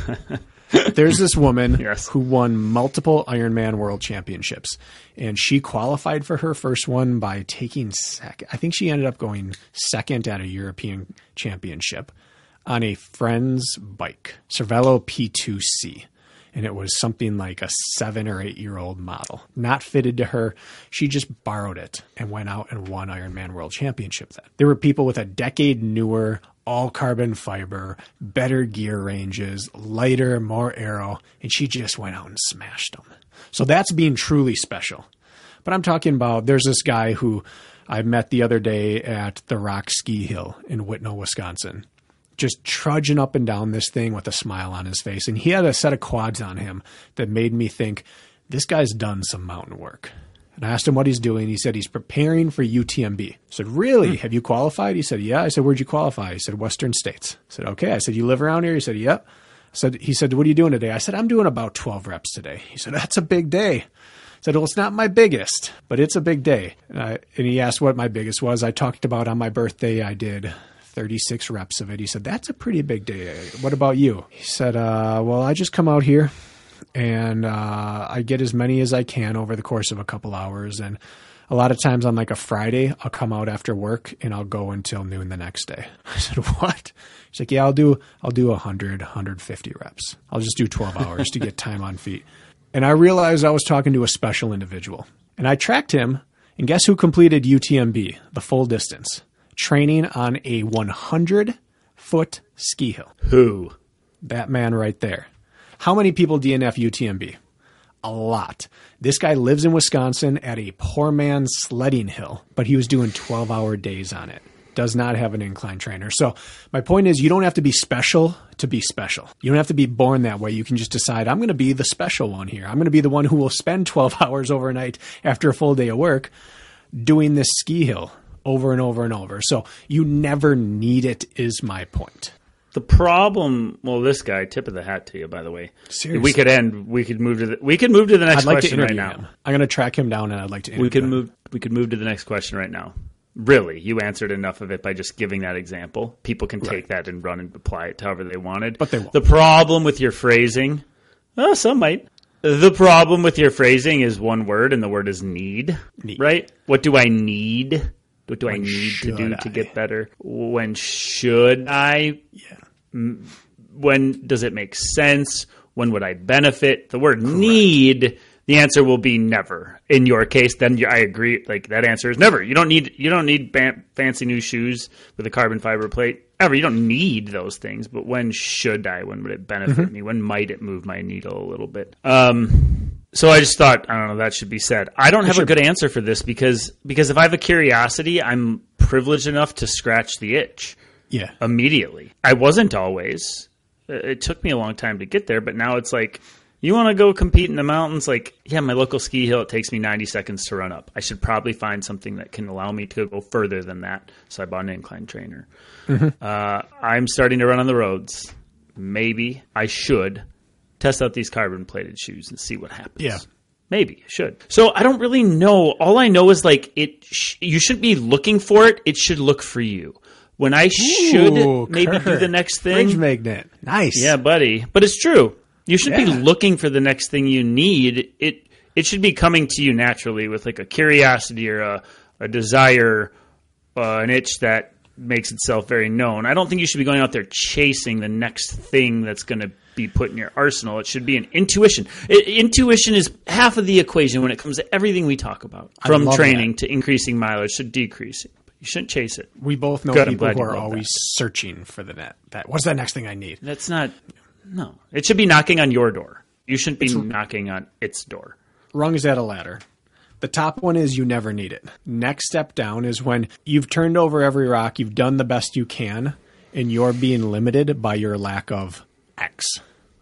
There's this woman Yes. who won multiple Ironman World Championships, and she qualified for her first one by taking second. I think she ended up going second at a European Championship on a friend's bike, Cervelo P2C. And it was something like a seven or eight year old model, not fitted to her. She just borrowed it and went out and won Ironman World Championship. Then there were people with a decade newer, all carbon fiber, better gear ranges, lighter, more aero, and she just went out and smashed them. So that's being truly special. But I'm talking about there's this guy who I met the other day at the Rock Ski Hill in Whitnall, Wisconsin, just trudging up and down this thing with a smile on his face. And he had a set of quads on him that made me think this guy's done some mountain work. And I asked him what he's doing. He said he's preparing for UTMB. I said, Really? Hmm. Have you qualified? He said, Yeah. I said, Where'd you qualify? He said, Western States. I said, Okay. I said, You live around here? He said, Yep. I said, he said, What are you doing today? I said, I'm doing about 12 reps today. He said, That's a big day. I said, Well, it's not my biggest, but it's a big day. And, I, and he asked what my biggest was. I talked about on my birthday, I did 36 reps of it. He said, That's a pretty big day. What about you? He said, uh, Well, I just come out here and uh, I get as many as I can over the course of a couple hours. And a lot of times on like a Friday, I'll come out after work and I'll go until noon the next day. (laughs) I said, What? He's like, Yeah, I'll do I'll do 100, 150 reps. I'll just do 12 (laughs) hours to get time on feet. And I realized I was talking to a special individual. And I tracked him And guess who completed UTMB, the full distance? Training on a 100 foot ski hill. Who? That man right there. How many people DNF UTMB? A lot. This guy lives in Wisconsin at a poor man's sledding hill, but he was doing 12 hour days on it. Does not have an incline trainer. So, my point is, you don't have to be special to be special. You don't have to be born that way. You can just decide, I'm going to be the special one here. I'm going to be the one who will spend 12 (laughs) hours overnight after a full day of work doing this ski hill over and over and over. So, you never need it, is my point. The problem, well, this guy, tip of the hat to you, by the way. Seriously. We could end. We could move to the. We could move to the next like question right now. him. I'm going to track him down and I'd like to We could him. move. We could move to the next question right now. Really, you answered enough of it by just giving that example. People can take that and run and apply it however they wanted. But they won't. The problem with your phrasing, oh, some might. The problem with your phrasing is one word, and the word is need. Need. Right? What do I need? What do I need to do should to get better? When should I? Yeah. when does it make sense? When would I benefit? The word need, the answer will be never. In your case, then I agree. Like that answer is never. You don't need you don't need ban- fancy new shoes with a carbon fiber plate ever. You don't need those things. But when should I? When would it benefit me? When might it move my needle a little bit? Um, so I just thought I don't know that should be said. I don't have a good answer for this because because if I have a curiosity, I'm privileged enough to scratch the itch Yeah. immediately. I wasn't always. It it took me a long time to get there, but now it's like, you want to go compete in the mountains? Like, yeah, my local ski hill, it takes me 90 seconds to run up. I should probably find something that can allow me to go further than that. So I bought an incline trainer. Uh, I'm starting to run on the roads. Maybe I should test out these carbon plated shoes and see what happens. Yeah. Maybe I should. So I don't really know. All I know is like it. Sh- you shouldn't be looking for it. It should look for you. When I should Ooh, maybe do the next Fridge thing. magnet. Nice. Yeah, buddy. But it's true. You should be looking for the next thing you need. It it should be coming to you naturally with like a curiosity or a, a desire, uh, an itch that makes itself very known. I don't think you should be going out there chasing the next thing that's going to be put in your arsenal. It should be an intuition. I intuition is half of the equation when it comes to everything we talk about, from training to increasing mileage to decreasing. You shouldn't chase it. We both know Good, people who are always searching for the net. That what's that next thing I need? That's not. No, it should be knocking on your door. You shouldn't be knocking on its door. Rungs at a ladder. The top one is you never need it. Next step down is when you've turned over every rock, you've done the best you can, and you're being limited by your lack of X.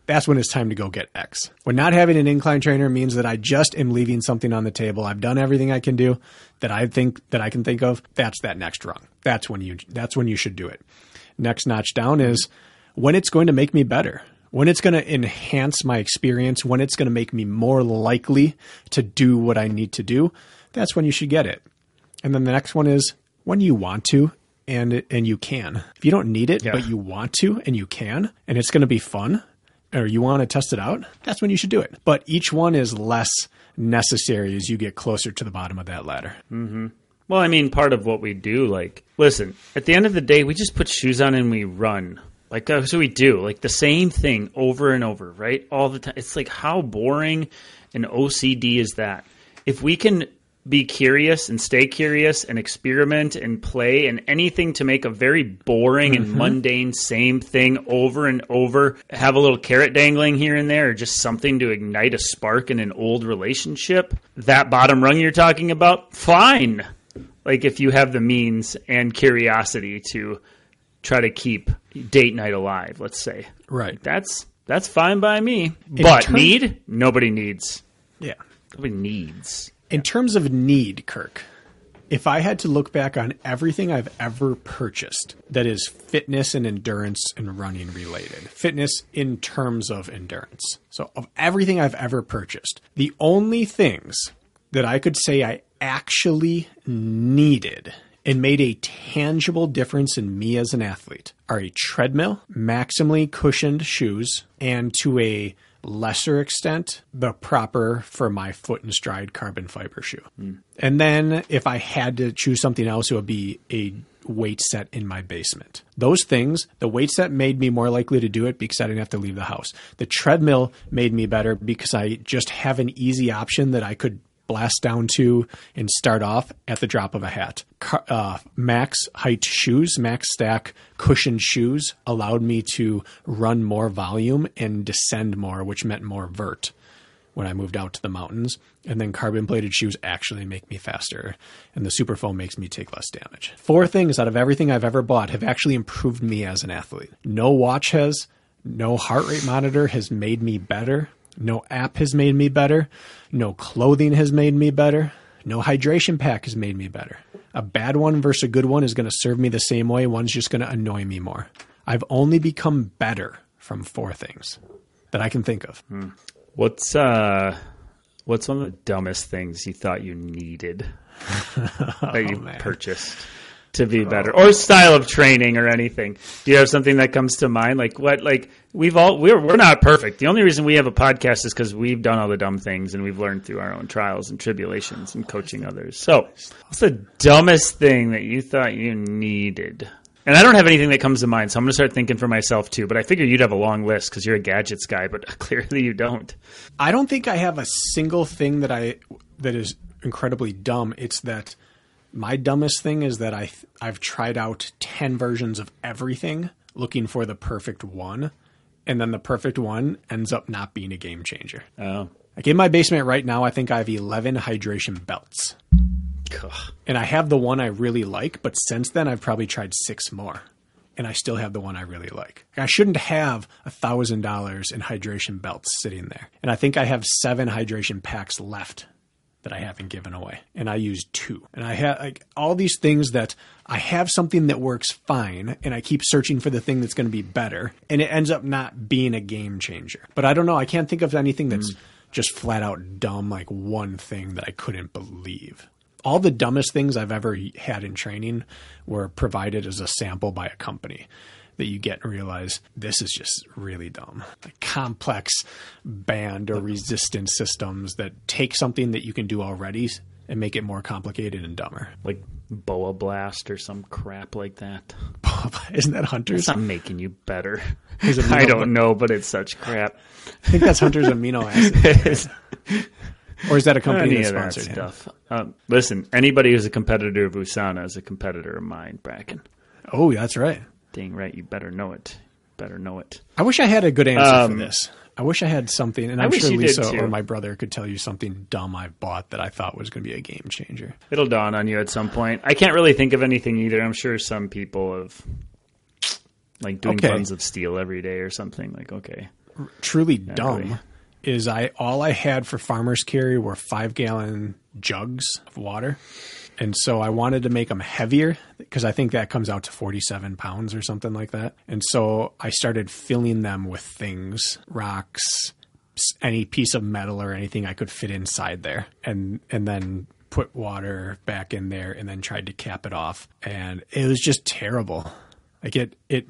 That's when it's time to go get X. When not having an incline trainer means that I just am leaving something on the table. I've done everything I can do that I think that I can think of. That's that next rung. That's when you that's when you should do it. Next notch down is when it's going to make me better. When it's going to enhance my experience, when it's going to make me more likely to do what I need to do, that's when you should get it. And then the next one is when you want to and and you can. If you don't need it Yeah. but you want to and you can and it's going to be fun or you want to test it out, that's when you should do it. But each one is less necessary as you get closer to the bottom of that ladder. Mm-hmm. Well, I mean, part of what we do, like, listen, at the end of the day, we just put shoes on and we run. Like, uh, that's what we do. Like, the same thing over and over, right? All the time. It's like, how boring and OCD is that? If we can be curious and stay curious and experiment and play and anything to make a very boring and mm-hmm. mundane same thing over and over, have a little carrot dangling here and there, or just something to ignite a spark in an old relationship, that bottom rung you're talking about, fine like if you have the means and curiosity to try to keep date night alive let's say Right. that's that's fine by me but term- need nobody needs Yeah. nobody needs In terms of need, Kirk, if I had to look back on everything I've ever purchased that is fitness and endurance and running related, fitness in terms of endurance. So, of everything I've ever purchased, the only things that I could say I actually needed and made a tangible difference in me as an athlete are a treadmill, maximally cushioned shoes, and to a lesser extent, the proper for my foot and stride carbon fiber shoe. Hmm. And then if I had to choose something else, it would be a weight set in my basement. Those things, the weight set made me more likely to do it because I didn't have to leave the house. The treadmill made me better because I just have an easy option that I could blast down to and start off at the drop of a hat. Uh, max height shoes, max stack cushioned shoes allowed me to run more volume and descend more, which meant more vert when I moved out to the mountains. And then carbon plated shoes actually make me faster. And the super foam makes me take less damage. Four things out of everything I've ever bought have actually improved me as an athlete. No watch has, no heart rate monitor has made me better. No app has made me better. No clothing has made me better. No hydration pack has made me better. A bad one versus a good one is going to serve me the same way. One's just going to annoy me more. I've only become better from four things that I can think of. What's uh, what's one of the dumbest things you thought you needed (laughs) that you man. purchased to be oh. better, or style of training, or anything? Do you have something that comes to mind? Like what? Like we've all we're we're not perfect. The only reason we have a podcast is because we've done all the dumb things and we've learned through our own trials and tribulations and coaching others. So, what's the dumbest thing that you thought you needed? And I don't have anything that comes to mind, so I'm going to start thinking for myself too. But I figure you'd have a long list because you're a gadgets guy, but (laughs) clearly you don't. I don't think I have a single thing that I that is incredibly dumb. It's that my dumbest thing is that I I've tried out 10 versions of everything looking for the perfect one and then the perfect one ends up not being a game changer. Oh, Like in my basement right now I think I have 11 hydration belts. Ugh. And I have the one I really like, but since then I've probably tried 6 more. And I still have the one I really like. I shouldn't have a thousand dollars in hydration belts sitting there. And I think I have seven hydration packs left that I haven't given away, and I use two. And I have like all these things that I have something that works fine, and I keep searching for the thing that's going to be better, and it ends up not being a game changer. But I don't know. I can't think of anything that's hmm. just flat out dumb, like one thing that I couldn't believe. All the dumbest things I've ever had in training were provided as a sample by a company that you get and realize this is just really dumb. Like complex band or resistance systems that take something that you can do already and make it more complicated and dumber. like boa blast or some crap like that. (laughs) Isn't that Hunter's? It's not making you better. (laughs) I don't know, but it's such crap. (laughs) I think that's Hunter's amino acid. Or is that a company Any that that sponsored him? stuff. Um, listen, anybody who's a competitor of Usana is a competitor of mine, Bracken. Oh, that's right. Right, you better know it. Better know it. I wish I had a good answer Um, for this. I wish I had something, and I'm sure Lisa or my brother could tell you something dumb I bought that I thought was going to be a game changer. It'll dawn on you at some point. I can't really think of anything either. I'm sure some people have like doing Okay. tons of steel every day or something. Like, okay. truly dumb really. is I all I had for farmers carry were five gallon jugs of water, and so I wanted to make them heavier because I think that comes out to forty seven pounds or something like that. And so I started filling them with things, rocks, any piece of metal or anything I could fit inside there, and and then put water back in there and then tried to cap it off and it was just terrible like it, it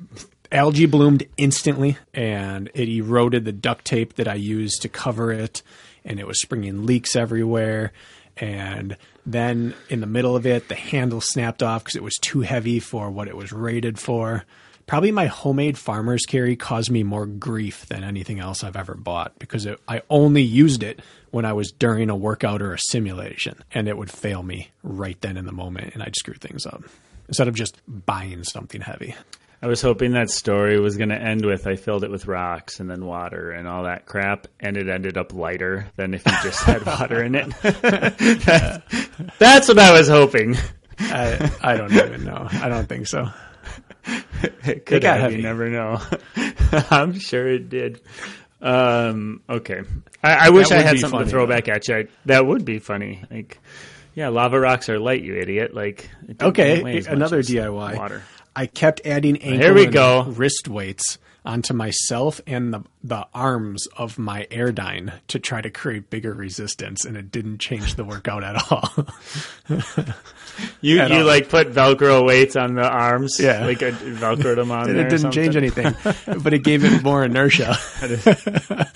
algae bloomed instantly, and it eroded the duct tape that I used to cover it, and it was springing leaks everywhere. And then in the middle of it, the handle snapped off because it was too heavy for what it was rated for. Probably my homemade farmer's carry caused me more grief than anything else I've ever bought because it, I only used it when I was during a workout or a simulation, and it would fail me right then in the moment, and I'd screw things up instead of just buying something heavy. I was hoping that story was going to end with I filled it with rocks and then water and all that crap, and it ended up lighter than if you just had (laughs) water in it. (laughs) That's what I was hoping. I, I don't even know. I don't think so. It could got have, you never know. (laughs) I'm sure it did. Um, okay. I, I wish I had something to throw though. back at you. I- that would be funny. Like, yeah, lava rocks are light, you idiot. Like, Okay, another DIY. Water. I kept adding ankle here we and go. wrist weights onto myself and the, the arms of my Airdyne to try to create bigger resistance, and it didn't change the workout at all. (laughs) You At you all. like put Velcro weights on the arms, Yeah. like a, Velcroed them on and there. it didn't change anything, (laughs) but it gave it more inertia. (laughs)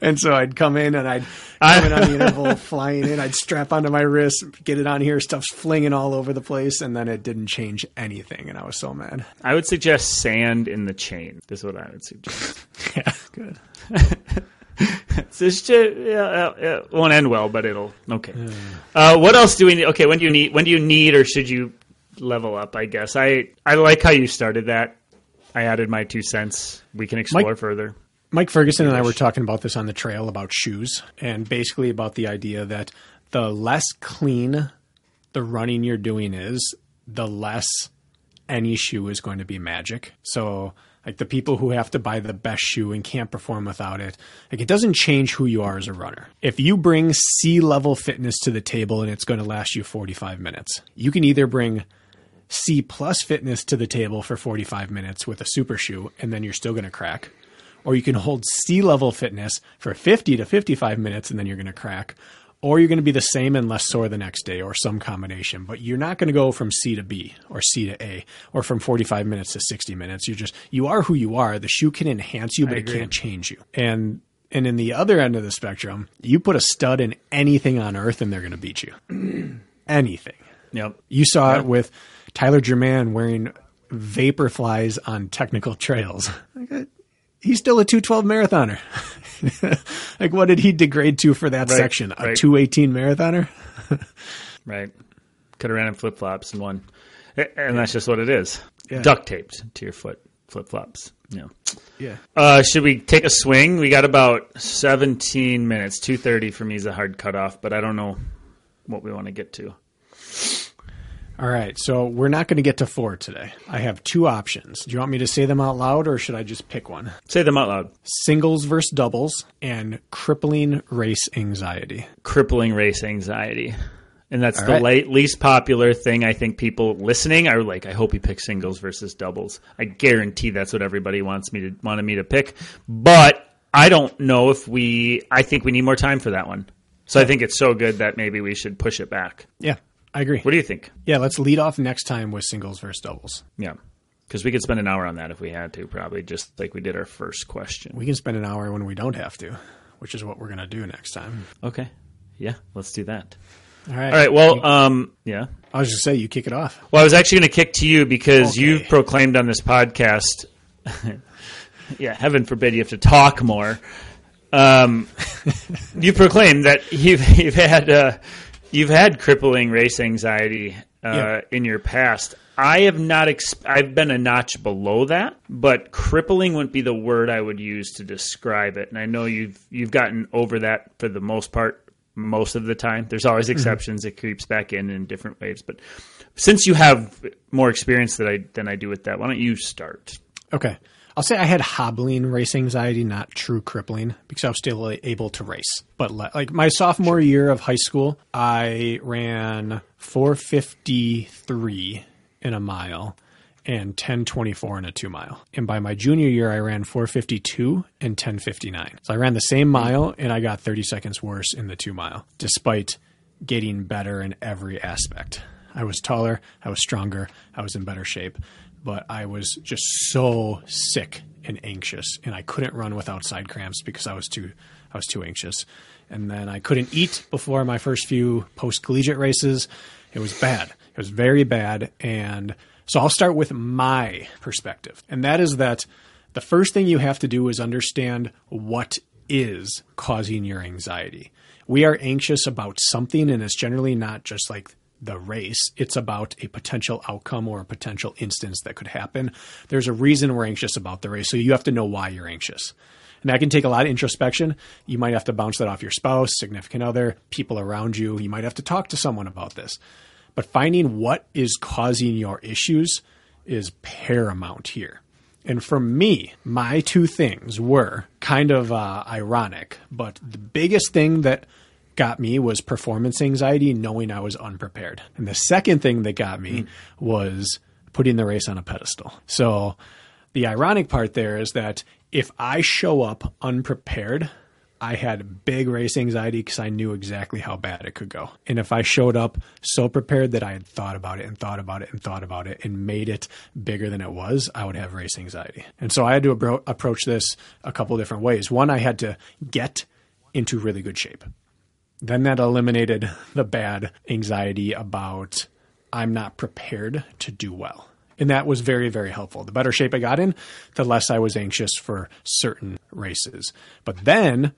and so I'd come in and I'd come in on the interval, flying in. I'd strap onto my wrist, get it on here, stuff's flinging all over the place, and then it didn't change anything, and I was so mad. I would suggest sand in the chain. This is what I (laughs) Yeah, good. (laughs) this shit, yeah, yeah, it won't end well, but it'll okay. Uh, what else do we need? Okay, when do you need? When do you need, or should you level up? I guess I I like how you started that. I added my two cents. We can explore Mike- further. Mike Ferguson and I were talking about this on the trail about shoes and basically about the idea that the less clean the running you're doing is, the less any shoe is going to be magic. So, like the people who have to buy the best shoe and can't perform without it, like it doesn't change who you are as a runner. If you bring C level fitness to the table and it's going to last you 45 minutes, you can either bring C plus fitness to the table for 45 minutes with a super shoe and then you're still going to crack. Or you can hold C level fitness for 50 to 55 minutes and then you're going to crack. Or you're going to be the same and less sore the next day or some combination. But you're not going to go from C to B or C to A or from 45 minutes to 60 minutes. You're just, you are who you are. The shoe can enhance you, but it can't change you. And and in the other end of the spectrum, you put a stud in anything on earth and they're going to beat you. (clears throat) anything. Yep. You saw it with Tyler Jermann wearing Vaporflys on technical trails. (laughs) Uh, He's still a 212 marathoner. (laughs) (laughs) like, what did he degrade to for that Right, section? A right. 218 marathoner? (laughs) Right. Could have ran in flip flops and won. And that's just what it is. Yeah. Duct taped to your foot, flip flops. Yeah. Yeah. Uh, should we take a swing? We got about 17 minutes. 2.30 for me is a hard cutoff, but I don't know what we want to get to. All right. So we're not going to get to four today. I have two options. Do you want me to say them out loud or should I just pick one? Say them out loud. Singles versus doubles and crippling race anxiety. Crippling race anxiety. And that's All the right. la- least popular thing I think people listening are like, I hope he picks singles versus doubles. I guarantee that's what everybody wants me to wanted me to pick. But I don't know if we I think we need more time for that one. So I think it's so good that maybe we should push it back. Yeah, I agree. What do you think? Yeah, let's lead off next time with singles versus doubles. Yeah. Because we could spend an hour on that if we had to, probably just like we did our first question. We can spend an hour when we don't have to, which is what we're going to do next time. Okay. Yeah, let's do that. All right. All right. Well, um, yeah. I was just say you kick it off. Well, I was actually going to kick to you because Okay. you've proclaimed on this podcast. (laughs) yeah, heaven forbid you have to talk more. Um, you proclaimed that you've (laughs) you've had uh, you've had crippling race anxiety uh, Yeah. in your past. I have not. Ex- I've been a notch below that, but crippling wouldn't be the word I would use to describe it. And I know you've you've gotten over that for the most part, most of the time. There's always exceptions; it creeps back in in different ways. But since you have more experience that I than I do with that, why don't you start? Okay. I'll say I had hobbling race anxiety, not true crippling, because I was still able to race. But like my sophomore year of high school, I ran 453 in a mile and 1024 in a two mile. And by my junior year, I ran 452 and 1059. So I ran the same mile and I got 30 seconds worse in the two mile, despite getting better in every aspect. I was taller, I was stronger, I was in better shape, but I was just so sick and anxious and I couldn't run without side cramps because I was too I was too anxious. And then I couldn't eat before my first few post collegiate races. It was bad. It was very bad and so I'll start with my perspective. And that is that the first thing you have to do is understand what is causing your anxiety. We are anxious about something, and it's generally not just like the race, it's about a potential outcome or a potential instance that could happen. There's a reason we're anxious about the race, so you have to know why you're anxious. And that can take a lot of introspection. You might have to bounce that off your spouse, significant other, people around you. You might have to talk to someone about this. But finding what is causing your issues is paramount here. And for me, my two things were kind of uh, ironic, but the biggest thing that got me was performance anxiety, knowing I was unprepared. And the second thing that got me was putting the race on a pedestal. So the ironic part there is that if I show up unprepared, I had big race anxiety because I knew exactly how bad it could go. And if I showed up so prepared that I had thought about it and thought about it and thought about it and made it bigger than it was, I would have race anxiety. And so I had to abro- approach this a couple different ways. One, I had to get into really good shape. Then that eliminated the bad anxiety about I'm not prepared to do well. And that was very, very helpful. The better shape I got in, the less I was anxious for certain races. But then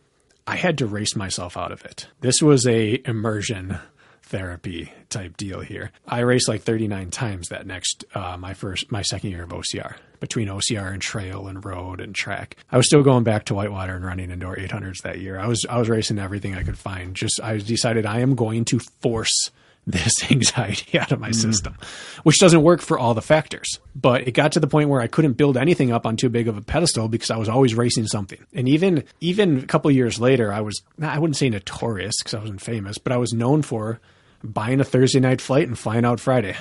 I had to race myself out of it. This was a immersion therapy type deal here. I raced like 39 times that next uh, my first my second year of OCR between OCR and trail and road and track. I was still going back to whitewater and running indoor 800s that year. I was I was racing everything I could find. Just I decided I am going to force (laughs) this anxiety (laughs) out of my mm. system, which doesn't work for all the factors. But it got to the point where I couldn't build anything up on too big of a pedestal because I was always racing something. And even even a couple years later, I was I wouldn't say notorious because I wasn't famous, but I was known for buying a Thursday night flight and flying out Friday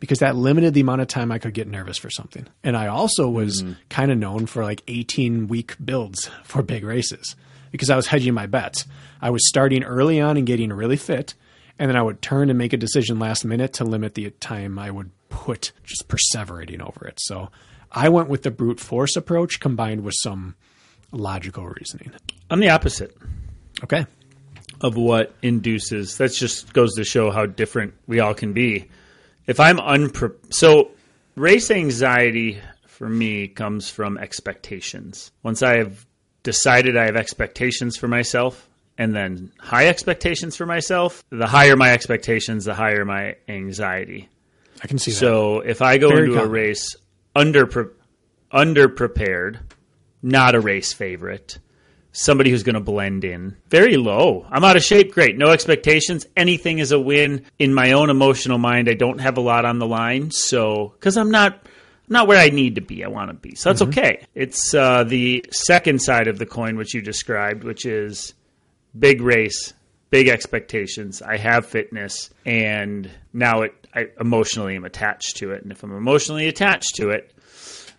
because that limited the amount of time I could get nervous for something. And I also was mm-hmm. kind of known for like 18 week builds for big races because I was hedging my bets. I was starting early on and getting really fit, and then I would turn and make a decision last minute to limit the time I would put just perseverating over it. So I went with the brute force approach combined with some logical reasoning. I'm the opposite Okay. of what induces. That just goes to show how different we all can be. If I'm unpre so race anxiety for me comes from expectations. Once I have decided I have expectations for myself and then high expectations for myself, the higher my expectations, the higher my anxiety. I can see that. So if I go Very into a race under underprepared, not a race favorite, somebody who's going to blend in, very low. I'm out of shape. Great, no expectations. Anything is a win. In my own emotional mind, I don't have a lot on the line, so because I'm not. Not where I need to be, I want to be. So that's okay. It's uh, the second side of the coin, which you described, which is big race, big expectations. I have fitness, and now it I emotionally am attached to it. And if I'm emotionally attached to it,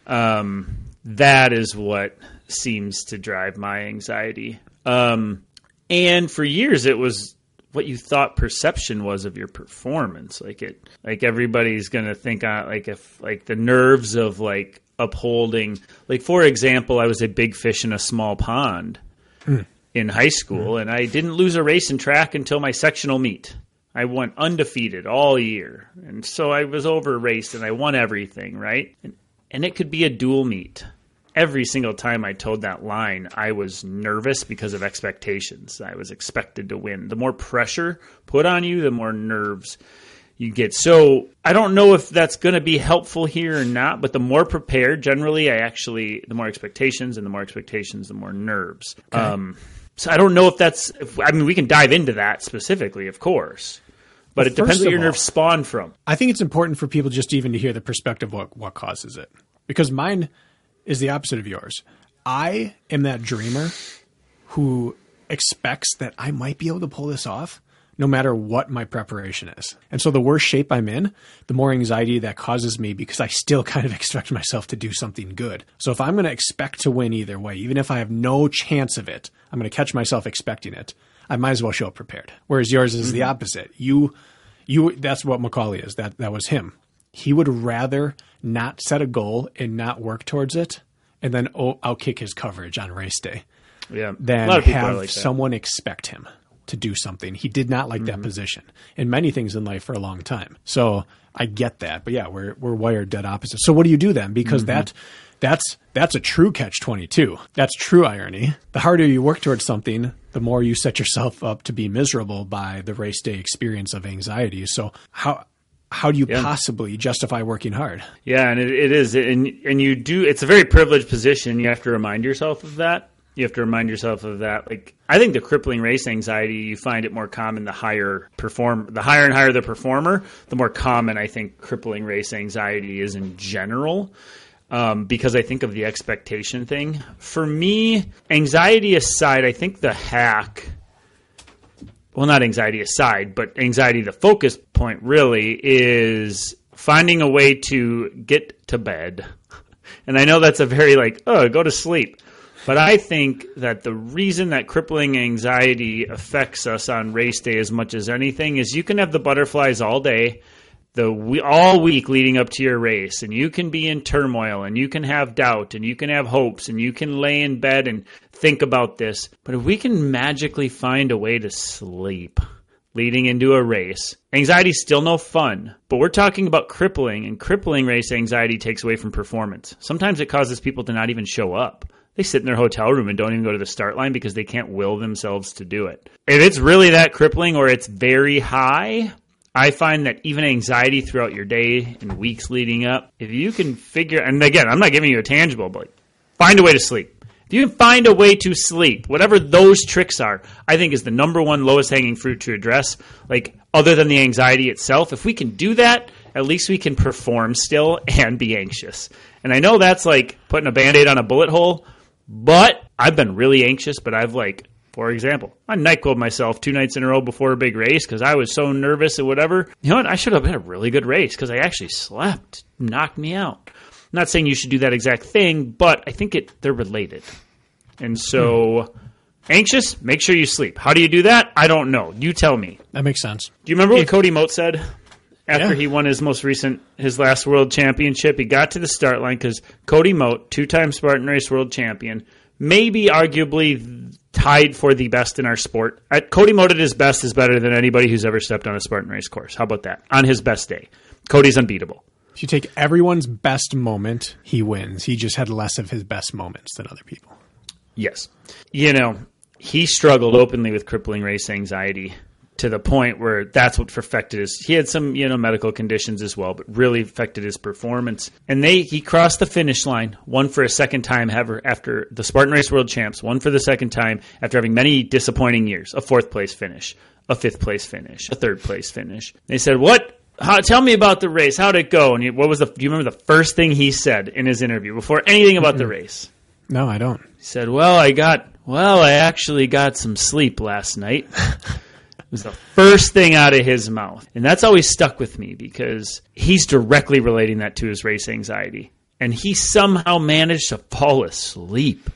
um, that is what seems to drive my anxiety. Um, and for years, it was what you thought perception was of your performance. Like it, like everybody's gonna think on like if like the nerves of like upholding. Like for example, I was a big fish in a small pond hmm. in high school, hmm. and I didn't lose a race in track until my sectional meet. I went undefeated all year, and so I was over raced and I won everything, right? And, and it could be a dual meet. Every single time I told that line, I was nervous because of expectations. I was expected to win. The more pressure put on you, the more nerves you get. So I don't know if that's going to be helpful here or not, but the more prepared, generally, I actually, the more expectations, and the more expectations, the more nerves. Um, so I don't know if that's, if, I mean, we can dive into that specifically, of course, but it depends of your all- nerves spawn from. I think it's important for people just even to hear the perspective of what, what causes it. Because mine is the opposite of yours. I am that dreamer who expects that I might be able to pull this off no matter what my preparation is. And so the worse shape I'm in, the more anxiety that causes me because I still (laughs) kind of expect myself to do something good. So if I'm going to expect to win either way, even if I have no chance of it, I'm going to catch myself expecting it. I might as well show up prepared. Whereas yours is the mm-hmm. opposite. You you that's what Macaulay is. That that was him. He would rather not set a goal and not work towards it and then oh, outkick his coverage on race day Yeah. than a lot of people have like someone expect him to do something. He did not like Mm-hmm. that position in many things in life for a long time. So I get that. But yeah, we're we're wired dead opposite. So what do you do then? Because Mm-hmm. that that's that's a true catch 22. That's true irony. The harder you work towards something, the more you set yourself up to be miserable by the race day experience of anxiety. So how how do you Yeah. possibly justify working hard? Yeah, and it, it is, and and you do. It's a very privileged position. You have to remind yourself of that. You have to remind yourself of that. Like I think the crippling race anxiety, you find it more common the higher perform, the higher and higher the performer, the more common I think crippling race anxiety is in general. Um, because I think of the expectation thing. For me, anxiety aside, I think the hack well, not anxiety aside, but anxiety, the focus point really is finding a way to get to bed. (laughs) And I know that's a very like, oh, go to sleep. But I think that the reason that crippling anxiety affects us on race day as much as anything is you can have the butterflies all day, the we, all week leading up to your race, and you can be in turmoil, and you can have doubt, and you can have hopes, and you can lay in bed and think about this. But if we can magically find a way to sleep leading into a race, anxiety's still no fun. But we're talking about crippling, and crippling race anxiety takes away from performance. Sometimes it causes people to not even show up. they sit in their hotel room and don't even go to the start line because they can't will themselves to do it. If it's really that crippling or it's very high, I find that even anxiety throughout your day and weeks leading up, if you can figure, and again, I'm not giving you a tangible, but find a way to sleep. If you can find a way to sleep, whatever those tricks are, I think is the number one lowest hanging fruit to address. Like, other than the anxiety itself, if we can do that, at least we can perform still and be anxious. And I know that's like putting a band aid on a bullet hole, but I've been really anxious, but I've like, for example, I NyQuil myself two nights in a row before a big race because I was so nervous and whatever. You know what? I should have had a really good race because I actually slept, knocked me out. I'm not saying you should do that exact thing, but I think it they're related. And so, hmm. anxious, make sure you sleep. How do you do that? I don't know. You tell me. That makes sense. Do you remember what Cody Moat said after Yeah. he won his most recent, his last world championship? He got to the start line because Cody Moat, two-time Spartan Race world champion, maybe arguably tied for the best in our sport. At Cody Moat at his best is better than anybody who's ever stepped on a Spartan race course. How about that? On his best day, Cody's unbeatable. If you take everyone's best moment, he wins. He just had less of his best moments than other people. Yes. You know, he struggled openly with crippling race anxiety to the point where that's what perfected his he had some, you know, medical conditions as well, but really affected his performance. And they he crossed the finish line, one for a second time ever after the Spartan Race World Champs, one for the second time after having many disappointing years, a fourth place finish, a fifth place finish, a third place finish. They said, "What how, tell me about the race. How'd it go?" And he, what was the? Do you remember the first thing he said in his interview before anything about the hmm. race? No, I don't. He said, "Well, I got well, I actually got some sleep last night." (laughs) it was the first thing out of his mouth. And that's always stuck with me because he's directly relating that to his race anxiety. And he somehow managed to fall asleep.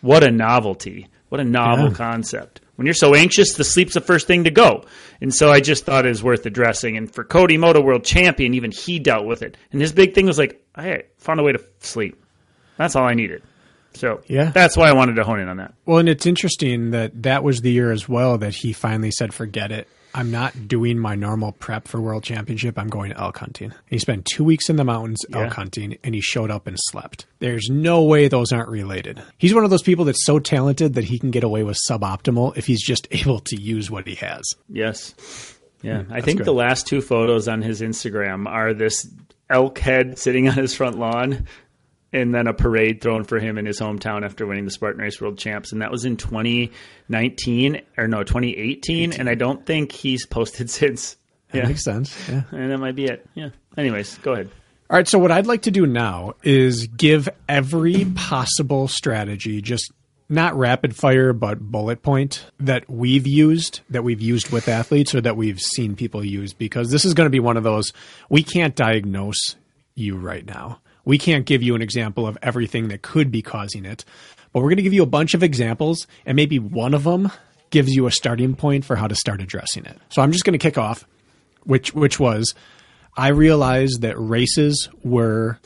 What a novelty. What a novel Yeah. concept. When you're so anxious, the sleep's the first thing to go. And so I just thought it was worth addressing. And for Cody Moat World Champion, even he dealt with it. And his big thing was like, I found a way to sleep. That's all I needed. So Yeah. that's why I wanted to hone in on that. Well, and it's interesting that that was the year as well that he finally said, "Forget it. I'm not doing my normal prep for World Championship. I'm going elk hunting." And he spent two weeks in the mountains elk hunting, and he showed up and slept. There's no way those aren't related. He's one of those people that's so talented that he can get away with suboptimal if he's just (laughs) able to use what he has. Yes. Yeah. Hmm, I think good. the last two photos on his Instagram are this elk head sitting on his front lawn and then a parade thrown for him in his hometown after winning the Spartan Race World Champs. And that was in 2019 or no, 2018. And I don't think he's posted (laughs) since. That Yeah. makes sense. Yeah. And that might be it. Yeah. Anyways, go ahead. All right, so what I'd like to do now is give every possible strategy, just not rapid fire, but bullet point that we've used, that we've used with athletes, or that we've seen people use, because this is going to be one of those we can't diagnose you right now. We can't give you an example of everything that could be causing it, but we're going to give you a bunch of examples, and maybe one of them gives you a starting point for how to start addressing it. So I'm just going to kick off, which which was I realized that races were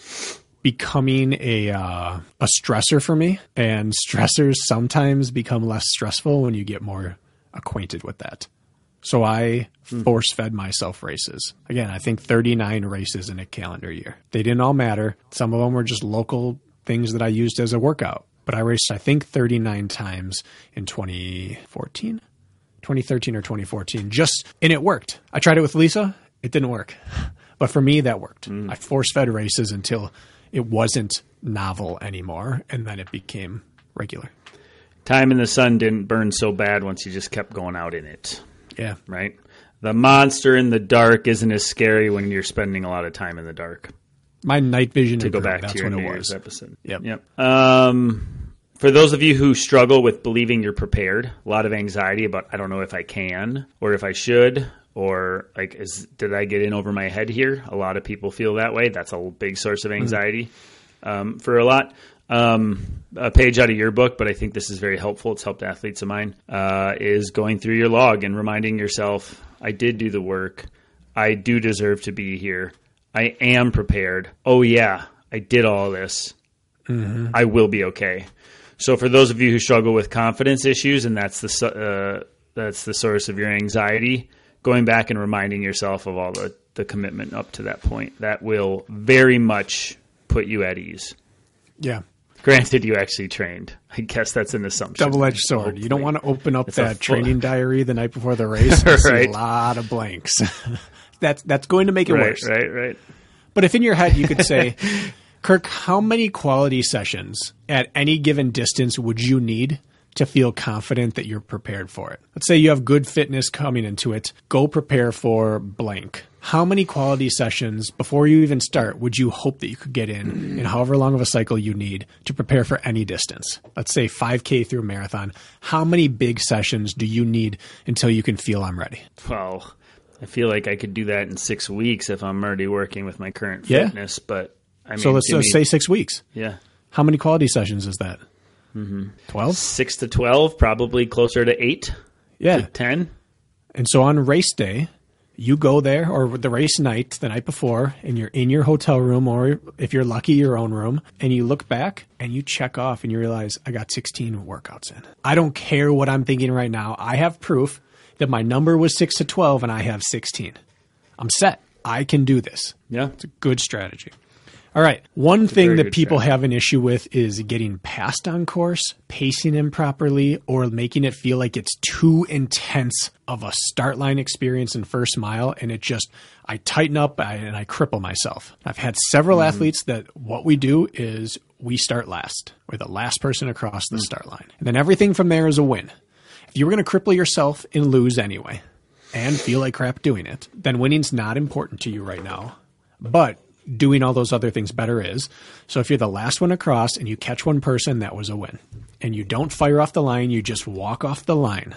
becoming a uh, a stressor for me, and (laughs) stressors sometimes become less stressful when you get more acquainted with that. So I hmm. force fed myself races. Again, I think 39 races in a calendar year. They didn't all matter. Some of them were just local things that I used as a workout. But I raced, I think, 39 times in 2014, 2013 or 2014. Just, and it worked. I tried it with Lisa. It didn't work. But for me, that worked. Hmm. I force fed races until it wasn't novel anymore. And then it became regular. Time in the sun didn't burn so bad once you just kept going out in it. Yeah. right? The monster in the dark isn't as scary when you're spending a lot of time in the dark. My night vision To go back That's to your what New it was. episode. Yep. Yep. Um, for those of you who struggle with believing you're prepared, a lot of anxiety about I don't know if I can or if I should or like is did I get in over my head here? A lot of people feel that way. That's a big source of anxiety um, for a lot. Um, a page out of your book, but I think this is very helpful. It's helped athletes of mine. Uh, is going through your log and reminding yourself, I did do the work. I do deserve to be here. I am prepared. Oh yeah, I did all this. I will be okay. So for those of you who struggle with confidence issues, and that's the uh, that's the source of your anxiety, going back and reminding yourself of all the the commitment up to that point that will very much put you at ease. Yeah. Granted, you actually trained. I guess that's an assumption. Double edged sword. You don't want to open up a that full- training diary the night before the (laughs) race and see Right. a lot of blanks. (laughs) that's that's going to make it Right, worse. right, right. But if in your head you could say, (laughs) Kirk, how many quality sessions at any given distance would you need to feel confident that you're prepared for it? Let's say you have good fitness coming into it. Go prepare for blank. How many quality sessions before you even start would you hope that you could get in mm. in however long of a cycle you need to prepare for any distance? Let's say 5K through a marathon. How many big sessions do you need until you can feel I'm ready? Well, I feel like I could do that in six weeks if I'm already working with my current Yeah. fitness. But I mean, So let's me- say six weeks. yeah, How many quality sessions is that? Mm-hmm. 12? six to twelve, probably closer to eight, Yeah. to ten. And so on race day, you go there or the race night the night before and you're in your hotel room or if you're lucky your own room and you look back and you check off and you realize I got 16 workouts in. I don't care what I'm thinking right now. I have proof that my number was 6 to 12 and I have 16. I'm set. I can do this. Yeah, It's a good strategy. All right. One thing that people have an issue with is getting passed on course, pacing improperly, or making it feel like it's too intense of a start line experience in first mile. And it just, I tighten up and I cripple myself. I've had several Mm-hmm. athletes that what we do is we start last. We're the last person across the start line. And then everything from there is a win. If you were going to cripple yourself and lose anyway, and feel like crap doing it, then winning's not important to you right now. But doing all those other things better is. So if you're the last one across and you catch one person, that was a win. And you don't fire off the line, you just walk off the line.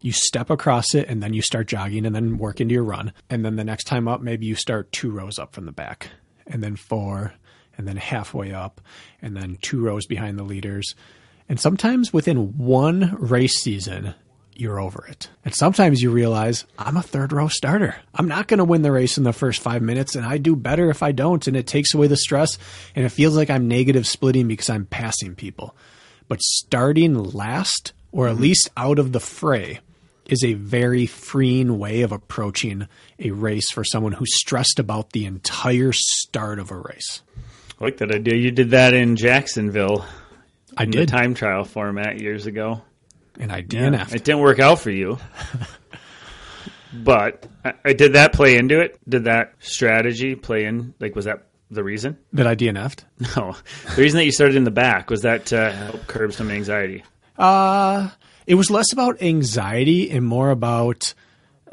You step across it and then you start jogging and then work into your run. And then the next time up, maybe you start two rows up from the back and then four and then halfway up and then two rows behind the leaders. And sometimes within one race season, you're over it. And sometimes you realize I'm a third row starter. I'm not going to win the race in the first five minutes, and I do better if I don't. And it takes away the stress, and it feels like I'm negative splitting because I'm passing people. But starting last, or at mm-hmm. least out of the fray, is a very freeing way of approaching a race for someone who's stressed about the entire start of a race. I like that idea. You did that in Jacksonville. I in did, the time trial format years ago. And I DNF'd. It didn't work out for you. (laughs) but I, I did that play into it. Did that strategy play in? Like, was that the reason? that I DNF'd. (laughs) No, the reason that you started in the back was that to help curb some anxiety. Uh, it was less about anxiety and more about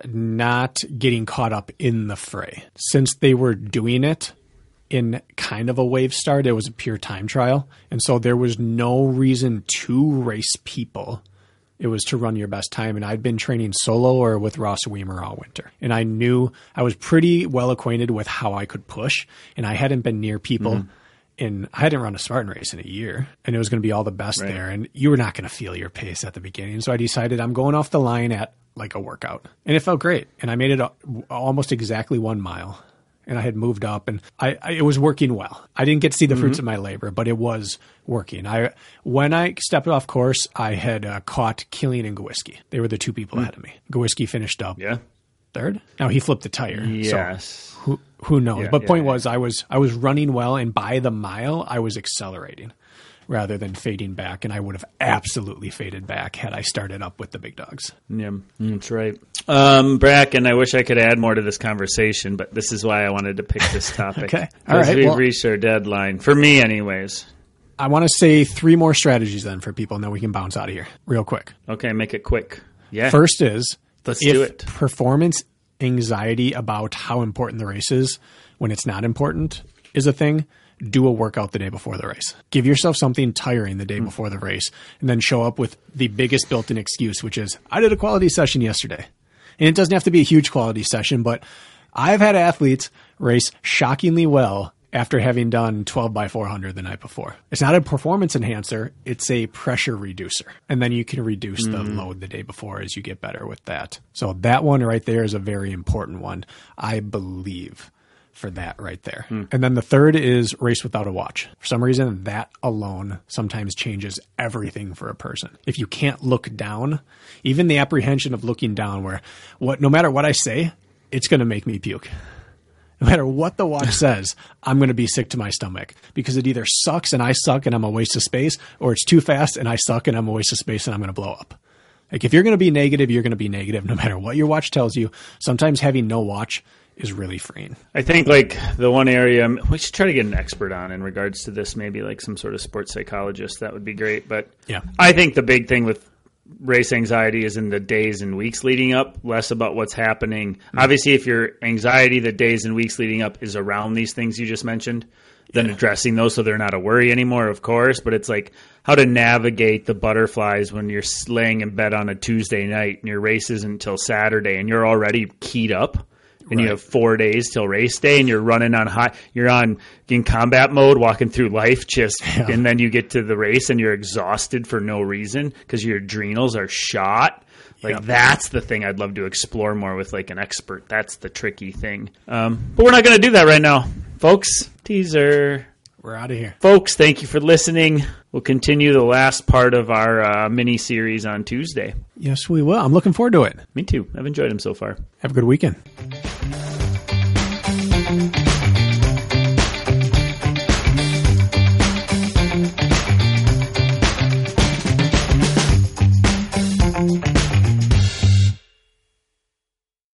not getting caught up in the fray. Since they were doing it in kind of a wave start, it was a pure time trial. And so there was no reason to race people. It was to run your best time. And I'd been training solo or with Ross Weimer all winter. And I knew I was pretty well acquainted with how I could push. And I hadn't been near people. Mm-hmm. And I hadn't run a Spartan race in a year, and it was going to be all the best there. And you were not going to feel your pace at the beginning. So I decided I'm going off the line at like a workout. And it felt great. And I made it al- almost exactly one mile. And I had moved up and I, I it was working well. I didn't get to see the fruits of my labor, but it was working. I when I stepped off course, I had uh, caught Killian and Gawiski. They were the two people ahead of me. Gawiski finished up Yeah. third. Now he flipped the tire. So Yes. who who knows? Yeah, but yeah, point yeah. was, I was I was running well, and by the mile, I was accelerating rather than fading back, and I would have absolutely faded back had I started up with the big dogs. Yeah, that's right. Um, Bracken, I wish I could add more to this conversation, but this is why I wanted to pick this (laughs) topic. Okay. All right, We've well- reached our deadline. For me, anyways. I want to say three more strategies then for people, and then we can bounce out of here real quick. Okay, make it quick. Yeah. First is Let's do it. performance anxiety about how important the race is when it's not important is a thing, do a workout the day before the race. Give yourself something tiring the Hmm. day before the race, and then show up with the biggest built in excuse, which is, I did a quality session yesterday. And it doesn't have to be a huge quality session, but I've had athletes race shockingly well after having done 12 by 400 the night before. It's not a performance enhancer, it's a pressure reducer. And then you can reduce the load the day before as you get better with that. So that one right there is a very important one, I believe, for that right there. Hmm. And then the third is race without a watch. For some reason, that alone sometimes changes everything for a person. If you can't look down, even the apprehension of looking down where what no matter what I say, it's going to make me puke No matter what the watch (laughs) says, I'm going to be sick to my stomach because it either sucks and I suck and I'm a waste of space, or it's too fast and I suck and I'm a waste of space and I'm going to blow up. Like if you're going to be negative, you're going to be negative no matter what your watch tells you. Sometimes having no watch is really freeing. I think like the one area um, we should try to get an expert on in regards to this, maybe like some sort of sports psychologist. That would be great. But Yeah. I think the big thing with race anxiety is in the days and weeks leading up, less about what's happening. Mm-hmm. Obviously, if your anxiety the days and weeks leading up is around these things you just mentioned, then addressing those so they're not a worry anymore, of course. But it's like how to navigate the butterflies when you're laying in bed on a Tuesday night and your race isn't until Saturday and you're already keyed up and you have four days till race day and you're running on high you're on in combat mode walking through life just (laughs) and then you get to the race and you're exhausted for no reason because your adrenals are shot. Like Yep. that's the thing i'd love to explore more with like an expert. That's the tricky thing. Um, but we're not going to do that right now. Folks teaser. We're out of here. folks thank you for listening we'll continue the last part of our uh, mini series on tuesday Yes, we will. I'm looking forward to it. me too i've enjoyed them so far Have a good weekend.